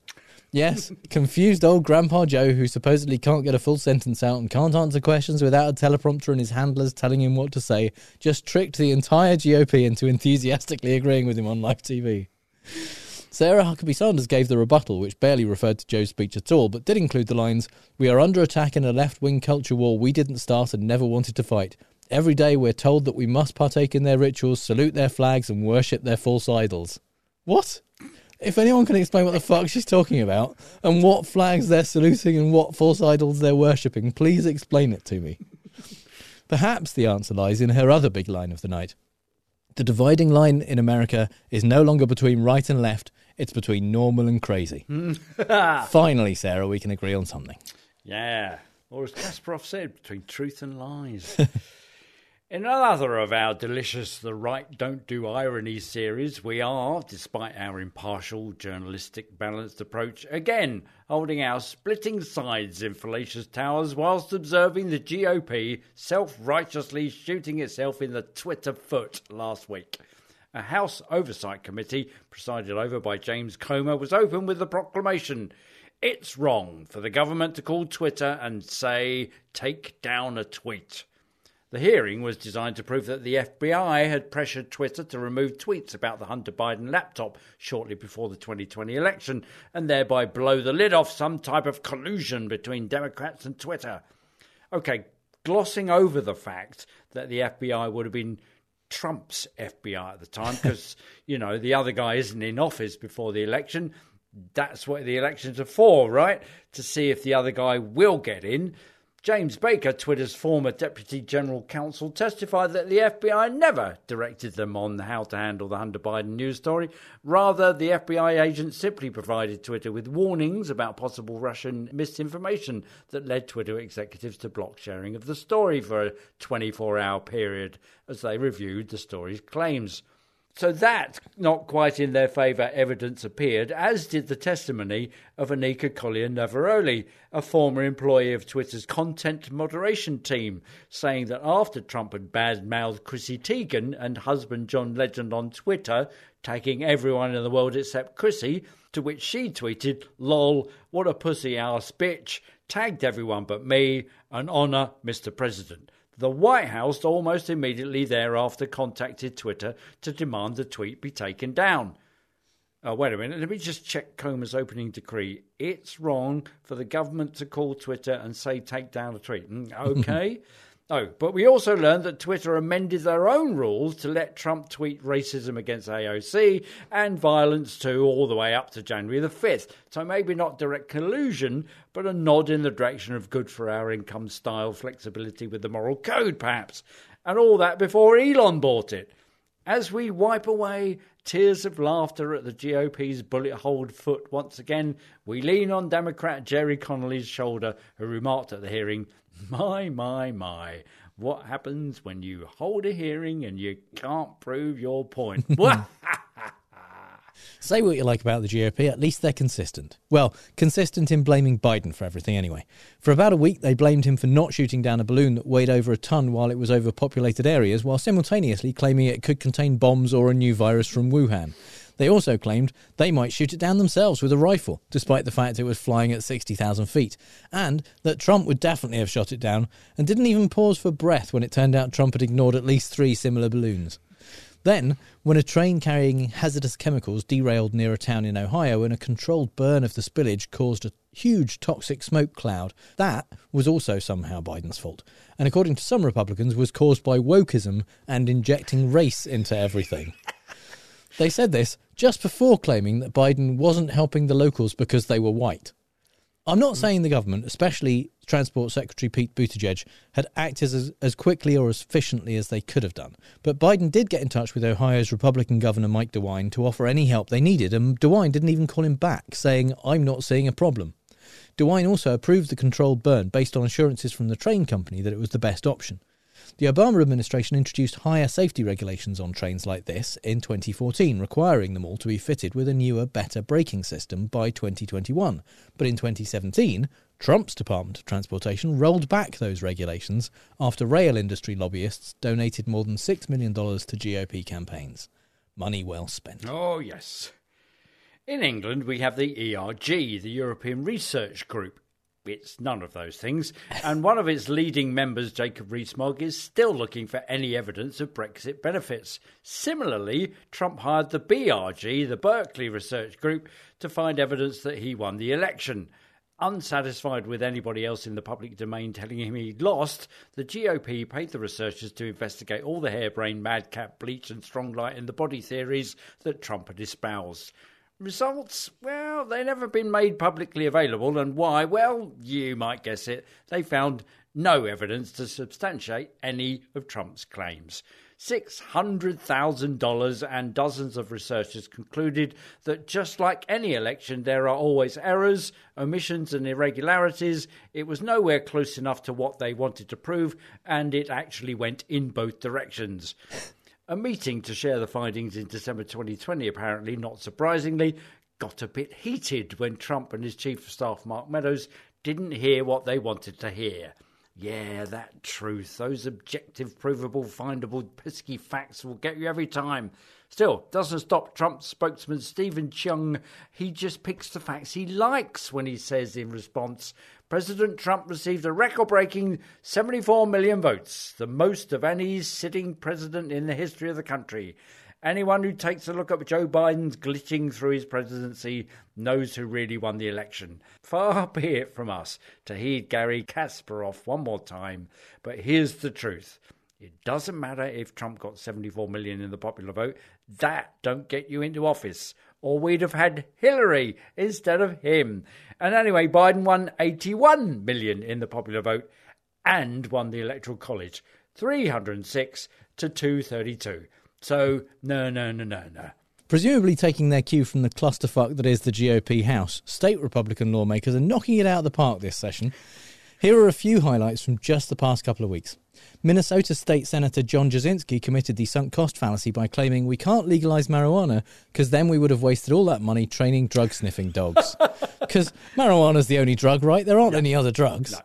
Yes, confused old Grandpa Joe, who supposedly can't get a full sentence out and can't answer questions without a teleprompter and his handlers telling him what to say, just tricked the entire GOP into enthusiastically agreeing with him on live TV. Sarah Huckabee Sanders gave the rebuttal, which barely referred to Joe's speech at all, but did include the lines We are under attack in a left wing culture war we didn't start and never wanted to fight. Every day we're told that we must partake in their rituals, salute their flags, and worship their false idols. What? If anyone can explain what the fuck she's talking about and what flags they're saluting and what false idols they're worshipping, please explain it to me. Perhaps the answer lies in her other big line of the night. The dividing line in America is no longer between right and left, it's between normal and crazy. Finally, Sarah, we can agree on something. Yeah. Or as Kasparov said, between truth and lies. In another of our delicious The Right Don't Do Irony series, we are, despite our impartial, journalistic, balanced approach, again holding our splitting sides in fallacious towers whilst observing the GOP self righteously shooting itself in the Twitter foot last week. A House Oversight Committee, presided over by James Comer, was open with the proclamation. It's wrong for the government to call Twitter and say, take down a tweet. The hearing was designed to prove that the FBI had pressured Twitter to remove tweets about the Hunter Biden laptop shortly before the 2020 election and thereby blow the lid off some type of collusion between Democrats and Twitter. Okay, glossing over the fact that the FBI would have been Trump's FBI at the time because, you know, the other guy isn't in office before the election. That's what the elections are for, right? To see if the other guy will get in. James Baker, Twitter's former Deputy General Counsel, testified that the FBI never directed them on how to handle the Hunter Biden news story. Rather, the FBI agent simply provided Twitter with warnings about possible Russian misinformation that led Twitter executives to block sharing of the story for a 24 hour period as they reviewed the story's claims. So that, not quite in their favour, evidence appeared, as did the testimony of Anika Collier Navaroli, a former employee of Twitter's content moderation team, saying that after Trump had bad-mouthed Chrissy Teigen and husband John Legend on Twitter, tagging everyone in the world except Chrissy, to which she tweeted, lol, what a pussy ass bitch, tagged everyone but me, and honour Mr. President. The White House almost immediately thereafter contacted Twitter to demand the tweet be taken down. Oh, wait a minute, let me just check Comer's opening decree. It's wrong for the government to call Twitter and say take down a tweet. Mm, okay. Oh, but we also learned that Twitter amended their own rules to let Trump tweet racism against AOC and violence too, all the way up to January the 5th. So maybe not direct collusion, but a nod in the direction of good for our income style flexibility with the moral code, perhaps. And all that before Elon bought it. As we wipe away tears of laughter at the GOP's bullet holed foot once again, we lean on Democrat Gerry Connolly's shoulder, who remarked at the hearing, My, my, my, what happens when you hold a hearing and you can't prove your point? Say what you like about the GOP, at least they're consistent. Well, consistent in blaming Biden for everything anyway. For about a week, they blamed him for not shooting down a balloon that weighed over a ton while it was over populated areas, while simultaneously claiming it could contain bombs or a new virus from Wuhan. They also claimed they might shoot it down themselves with a rifle, despite the fact it was flying at 60,000 feet, and that Trump would definitely have shot it down, and didn't even pause for breath when it turned out Trump had ignored at least three similar balloons. Then, when a train carrying hazardous chemicals derailed near a town in Ohio and a controlled burn of the spillage caused a huge toxic smoke cloud. That was also somehow Biden's fault. And according to some Republicans, was caused by wokeism and injecting race into everything. They said this just before claiming that Biden wasn't helping the locals because they were white. I'm not mm. saying the government, especially Transport Secretary Pete Buttigieg, had acted as, as quickly or as efficiently as they could have done. But Biden did get in touch with Ohio's Republican Governor Mike DeWine to offer any help they needed, and DeWine didn't even call him back, saying, I'm not seeing a problem. DeWine also approved the controlled burn based on assurances from the train company that it was the best option. The Obama administration introduced higher safety regulations on trains like this in 2014, requiring them all to be fitted with a newer, better braking system by 2021. But in 2017, Trump's Department of Transportation rolled back those regulations after rail industry lobbyists donated more than $6 million to GOP campaigns. Money well spent. Oh, yes. In England, we have the ERG, the European Research Group. It's none of those things. And one of its leading members, Jacob Rees-Mogg, is still looking for any evidence of Brexit benefits. Similarly, Trump hired the BRG, the Berkeley Research Group, to find evidence that he won the election. Unsatisfied with anybody else in the public domain telling him he'd lost, the GOP paid the researchers to investigate all the harebrained, madcap, bleach, and strong light in the body theories that Trump had espoused. Results? Well, they've never been made publicly available, and why? Well, you might guess it. They found no evidence to substantiate any of Trump's claims. $600,000 and dozens of researchers concluded that just like any election, there are always errors, omissions, and irregularities. It was nowhere close enough to what they wanted to prove, and it actually went in both directions. A meeting to share the findings in December 2020, apparently, not surprisingly, got a bit heated when Trump and his chief of staff, Mark Meadows, didn't hear what they wanted to hear. Yeah, that truth, those objective, provable, findable, pesky facts will get you every time. Still, doesn't stop Trump spokesman Steven Cheung. He just picks the facts he likes when he says in response, President Trump received a record breaking 74 million votes, the most of any sitting president in the history of the country. Anyone who takes a look at Joe Biden's glitching through his presidency knows who really won the election. Far be it from us to heed Garry Kasparov one more time, but here's the truth. It doesn't matter if Trump got 74 million in the popular vote. That don't get you into office. Or we'd have had Hillary instead of him. And anyway, Biden won 81 million in the popular vote and won the Electoral College. 306 to 232. So, no, no, no, no, no. Presumably taking their cue from the clusterfuck that is the GOP House, state Republican lawmakers are knocking it out of the park this session. Here are a few highlights from just the past couple of weeks. Minnesota State Senator John Jasinski committed the sunk cost fallacy by claiming we can't legalize marijuana because then we would have wasted all that money training drug sniffing dogs. Because marijuana's the only drug, right? There aren't no. any other drugs. No.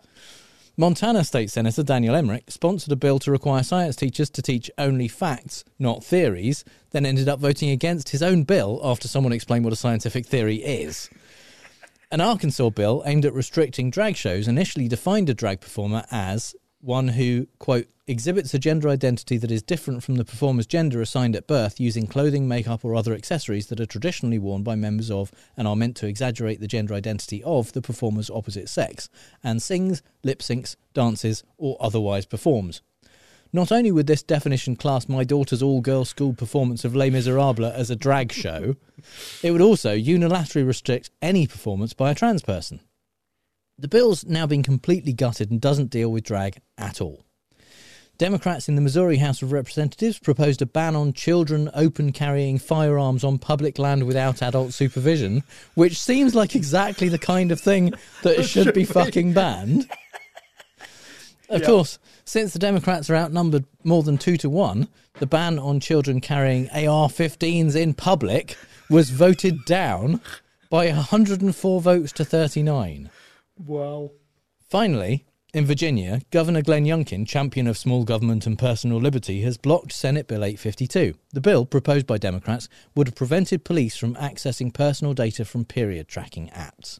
Montana State Senator Daniel Emrich sponsored a bill to require science teachers to teach only facts, not theories, then ended up voting against his own bill after someone explained what a scientific theory is. An Arkansas bill aimed at restricting drag shows initially defined a drag performer as one who, quote, exhibits a gender identity that is different from the performer's gender assigned at birth using clothing, makeup, or other accessories that are traditionally worn by members of and are meant to exaggerate the gender identity of the performer's opposite sex, and sings, lip syncs, dances, or otherwise performs. Not only would this definition class my daughter's all girl school performance of Les Miserables as a drag show, it would also unilaterally restrict any performance by a trans person. The bill's now been completely gutted and doesn't deal with drag at all. Democrats in the Missouri House of Representatives proposed a ban on children open carrying firearms on public land without adult supervision, which seems like exactly the kind of thing that should be fucking banned. Of yeah. course, since the Democrats are outnumbered more than two to one, the ban on children carrying AR 15s in public was voted down by 104 votes to 39. Wow. Finally, in Virginia, Governor Glenn Youngkin, champion of small government and personal liberty, has blocked Senate Bill 852. The bill, proposed by Democrats, would have prevented police from accessing personal data from period tracking apps.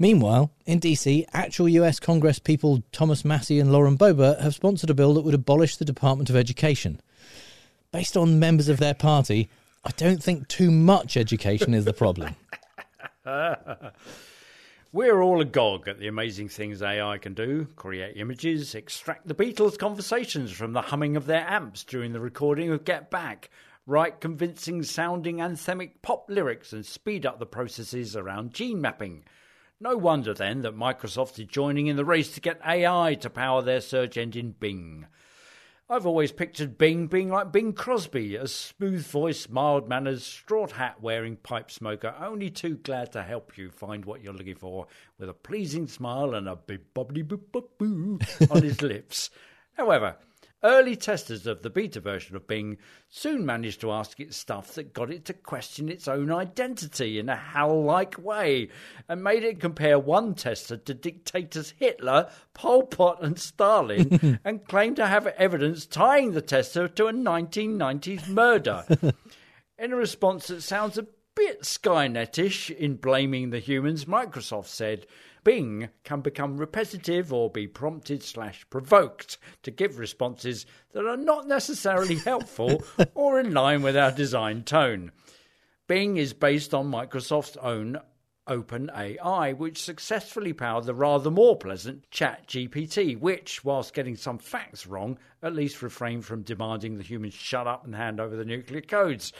Meanwhile, in DC, actual US Congress people Thomas Massie and Lauren Boebert have sponsored a bill that would abolish the Department of Education. Based on members of their party, I don't think too much education is the problem. We're all agog at the amazing things AI can do create images, extract the Beatles' conversations from the humming of their amps during the recording of Get Back, write convincing sounding anthemic pop lyrics, and speed up the processes around gene mapping. No wonder then that Microsoft is joining in the race to get AI to power their search engine Bing. I've always pictured Bing being like Bing Crosby, a smooth voiced, mild mannered, straw hat wearing pipe smoker, only too glad to help you find what you're looking for, with a pleasing smile and a big bobbly boop boop boo on his lips. However, early testers of the beta version of Bing soon managed to ask it stuff that got it to question its own identity in a hell like way, and made it compare one tester to dictators Hitler, Pol Pot, and Stalin, and claim to have evidence tying the tester to a 1990s murder. In a response that sounds a bit Skynetish in blaming the humans, Microsoft said Bing can become repetitive or be prompted slash provoked to give responses that are not necessarily helpful or in line with our design tone. Bing is based on Microsoft's own OpenAI, which successfully powered the rather more pleasant ChatGPT, which, whilst getting some facts wrong, at least refrained from demanding the humans shut up and hand over the nuclear codes.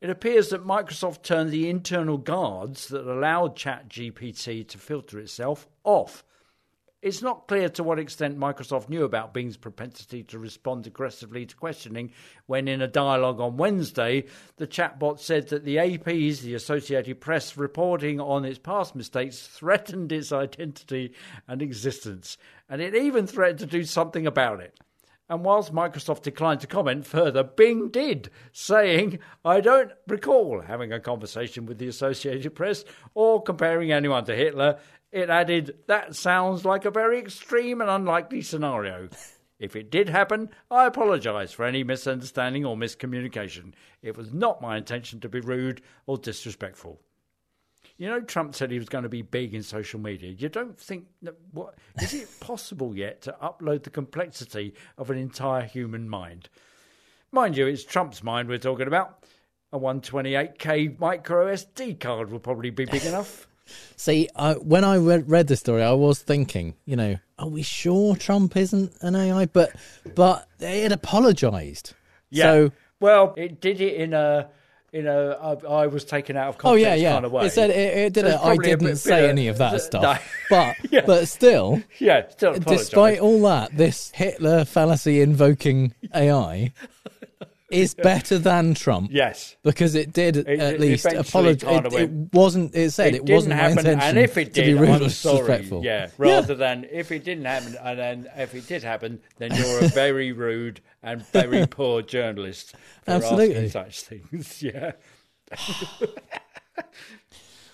It appears that Microsoft turned the internal guards that allowed ChatGPT to filter itself off. It's not clear to what extent Microsoft knew about Bing's propensity to respond aggressively to questioning when, in a dialogue on Wednesday, the chatbot said that the AP's, the Associated Press, reporting on its past mistakes threatened its identity and existence, and it even threatened to do something about it. And whilst Microsoft declined to comment further, Bing did, saying, I don't recall having a conversation with the Associated Press or comparing anyone to Hitler. It added, That sounds like a very extreme and unlikely scenario. If it did happen, I apologise for any misunderstanding or miscommunication. It was not my intention to be rude or disrespectful. You know, Trump said he was going to be big in social media. You don't think that what is it possible yet to upload the complexity of an entire human mind? Mind you, it's Trump's mind we're talking about. A 128k micro SD card will probably be big enough. See, I, when I read, read the story, I was thinking, you know, are we sure Trump isn't an AI? But but it apologised. Yeah. So well, it did it in a in I, was taken out of context. Oh yeah, yeah. kind of way. It said it, it did. So it. I didn't bit- say any of that no. stuff, but Yeah. but still, Yeah, still despite all that, this Hitler fallacy invoking AI is better than Trump. Yes. because it did It- at it least apologize. It, it wasn't. It said it, wasn't my intention and if it to did, be rude I'm or sorry. disrespectful. Yeah, rather than if it didn't happen, and then if it did happen, then you're a very rude and very poor journalist for Absolutely. asking such things. Yeah.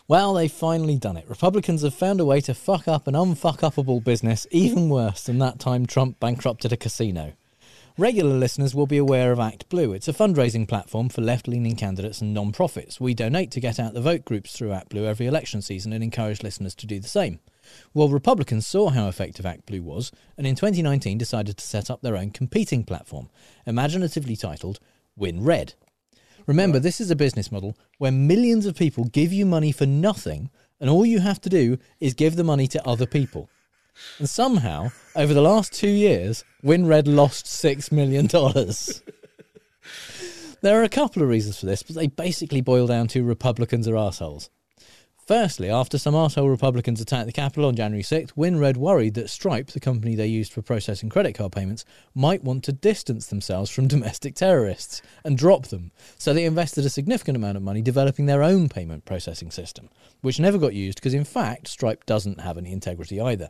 Well, they've finally done it. Republicans have found a way to fuck up an unfuck upable business even worse than that time Trump bankrupted a casino. Regular listeners will be aware of Act Blue. It's a fundraising platform for left leaning candidates and non profits. We donate to get out the vote groups through Act Blue every election season and encourage listeners to do the same. Well, Republicans saw how effective Act Blue was and in 2019 decided to set up their own competing platform, imaginatively titled Win Red. Remember, this is a business model where millions of people give you money for nothing, and all you have to do is give the money to other people. And somehow, over the last two years, WinRed lost $6 million. there are a couple of reasons for this, but they basically boil down to Republicans are assholes. Firstly, after some arsehole Republicans attacked the Capitol on January 6th, WinRed worried that Stripe, the company they used for processing credit card payments, might want to distance themselves from domestic terrorists and drop them. So they invested a significant amount of money developing their own payment processing system, which never got used because, in fact, Stripe doesn't have any integrity either.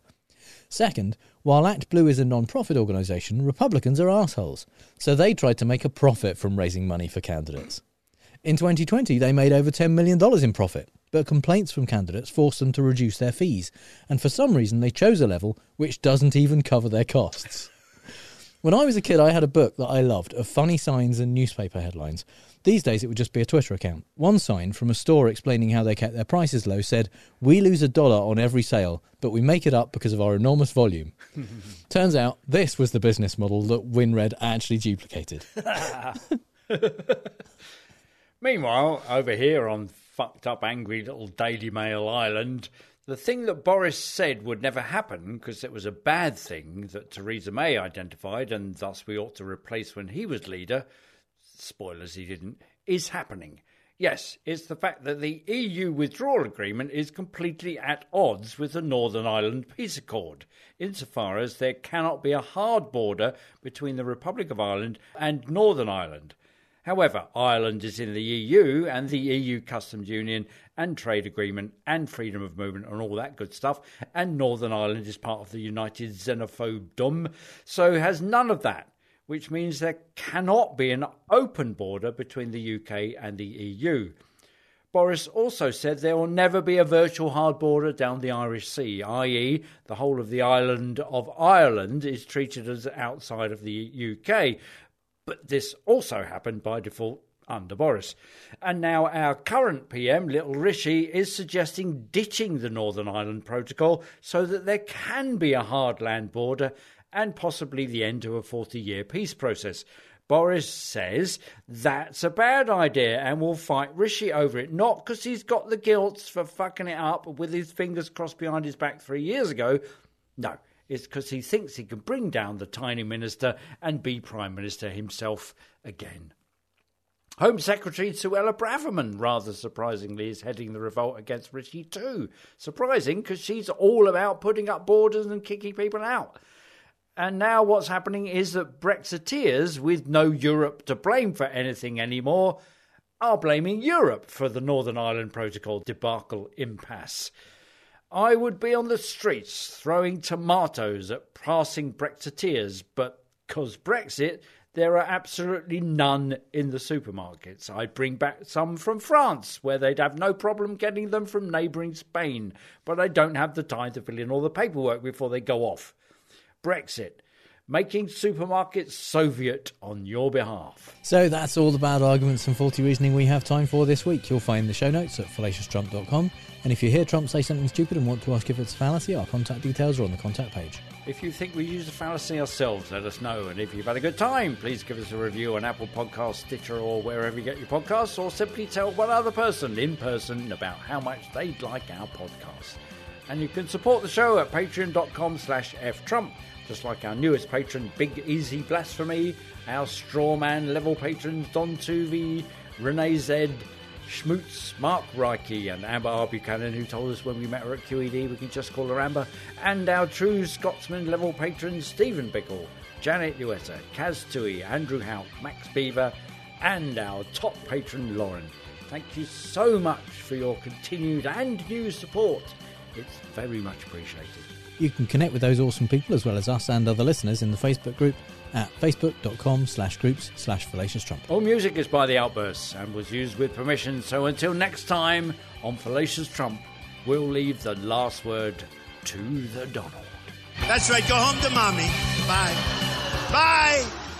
Second, while Act Blue is a non profit organisation, Republicans are assholes. So they tried to make a profit from raising money for candidates. In 2020, they made over $10 million in profit, but complaints from candidates forced them to reduce their fees, and for some reason they chose a level which doesn't even cover their costs. When I was a kid, I had a book that I loved of funny signs and newspaper headlines. These days, it would just be a Twitter account. One sign from a store explaining how they kept their prices low said, We lose a dollar on every sale, but we make it up because of our enormous volume. Turns out this was the business model that WinRed actually duplicated. Meanwhile, over here on fucked up, angry little Daily Mail island. The thing that Boris said would never happen because it was a bad thing that Theresa May identified and thus we ought to replace when he was leader, spoilers he didn't, is happening. Yes, it's the fact that the EU withdrawal agreement is completely at odds with the Northern Ireland Peace Accord, insofar as there cannot be a hard border between the Republic of Ireland and Northern Ireland. However, Ireland is in the EU and the EU Customs Union and trade agreement and freedom of movement and all that good stuff, and Northern Ireland is part of the United Xenophobedom, so has none of that which means there cannot be an open border between the UK and the EU. Boris also said there will never be a virtual hard border down the Irish Sea, i.e., the whole of the island of Ireland is treated as outside of the UK. But this also happened by default under Boris. And now our current PM, Little Rishi, is suggesting ditching the Northern Ireland Protocol so that there can be a hard land border and possibly the end of a 40 year peace process. Boris says that's a bad idea and will fight Rishi over it, not because he's got the guilt for fucking it up with his fingers crossed behind his back three years ago. No, it's because he thinks he can bring down the tiny minister and be Prime Minister himself again. Home Secretary Suella Braverman, rather surprisingly, is heading the revolt against Rishi too. Surprising because she's all about putting up borders and kicking people out. And now what's happening is that Brexiteers, with no Europe to blame for anything anymore, are blaming Europe for the Northern Ireland Protocol debacle impasse. I would be on the streets throwing tomatoes at passing Brexiteers, but because Brexit, there are absolutely none in the supermarkets. I'd bring back some from France, where they'd have no problem getting them from neighbouring Spain, but I don't have the time to fill in all the paperwork before they go off. Brexit, making supermarkets Soviet on your behalf. So that's all the bad arguments and faulty reasoning we have time for this week. You'll find the show notes at fallacioustrump.com. And if you hear Trump say something stupid and want to ask if it's a fallacy, our contact details are on the contact page. If you think we use a fallacy ourselves, let us know. And if you've had a good time, please give us a review on Apple Podcasts, Stitcher, or wherever you get your podcasts, or simply tell one other person in person about how much they'd like our podcast. And you can support the show at patreon.com slash ftrump just like our newest patron, Big Easy Blasphemy, our strawman level patrons, Don Tuvi, Renee Zed, Schmutz, Mark Reiki, and Amber R. Buchanan, who told us when we met her at QED we can just call her Amber, and our true Scotsman level patrons, Stephen Bickle, Janet Luetta, Kaz Tui, Andrew Hout, Max Beaver, and our top patron, Lauren. Thank you so much for your continued and new support. It's very much appreciated. You can connect with those awesome people as well as us and other listeners in the Facebook group at facebook.com slash groups slash fallacious trump. All music is by The Outbursts and was used with permission, so until next time on Fallacious Trump, we'll leave the last word to the Donald. That's right. Go home to mommy. Bye. Bye.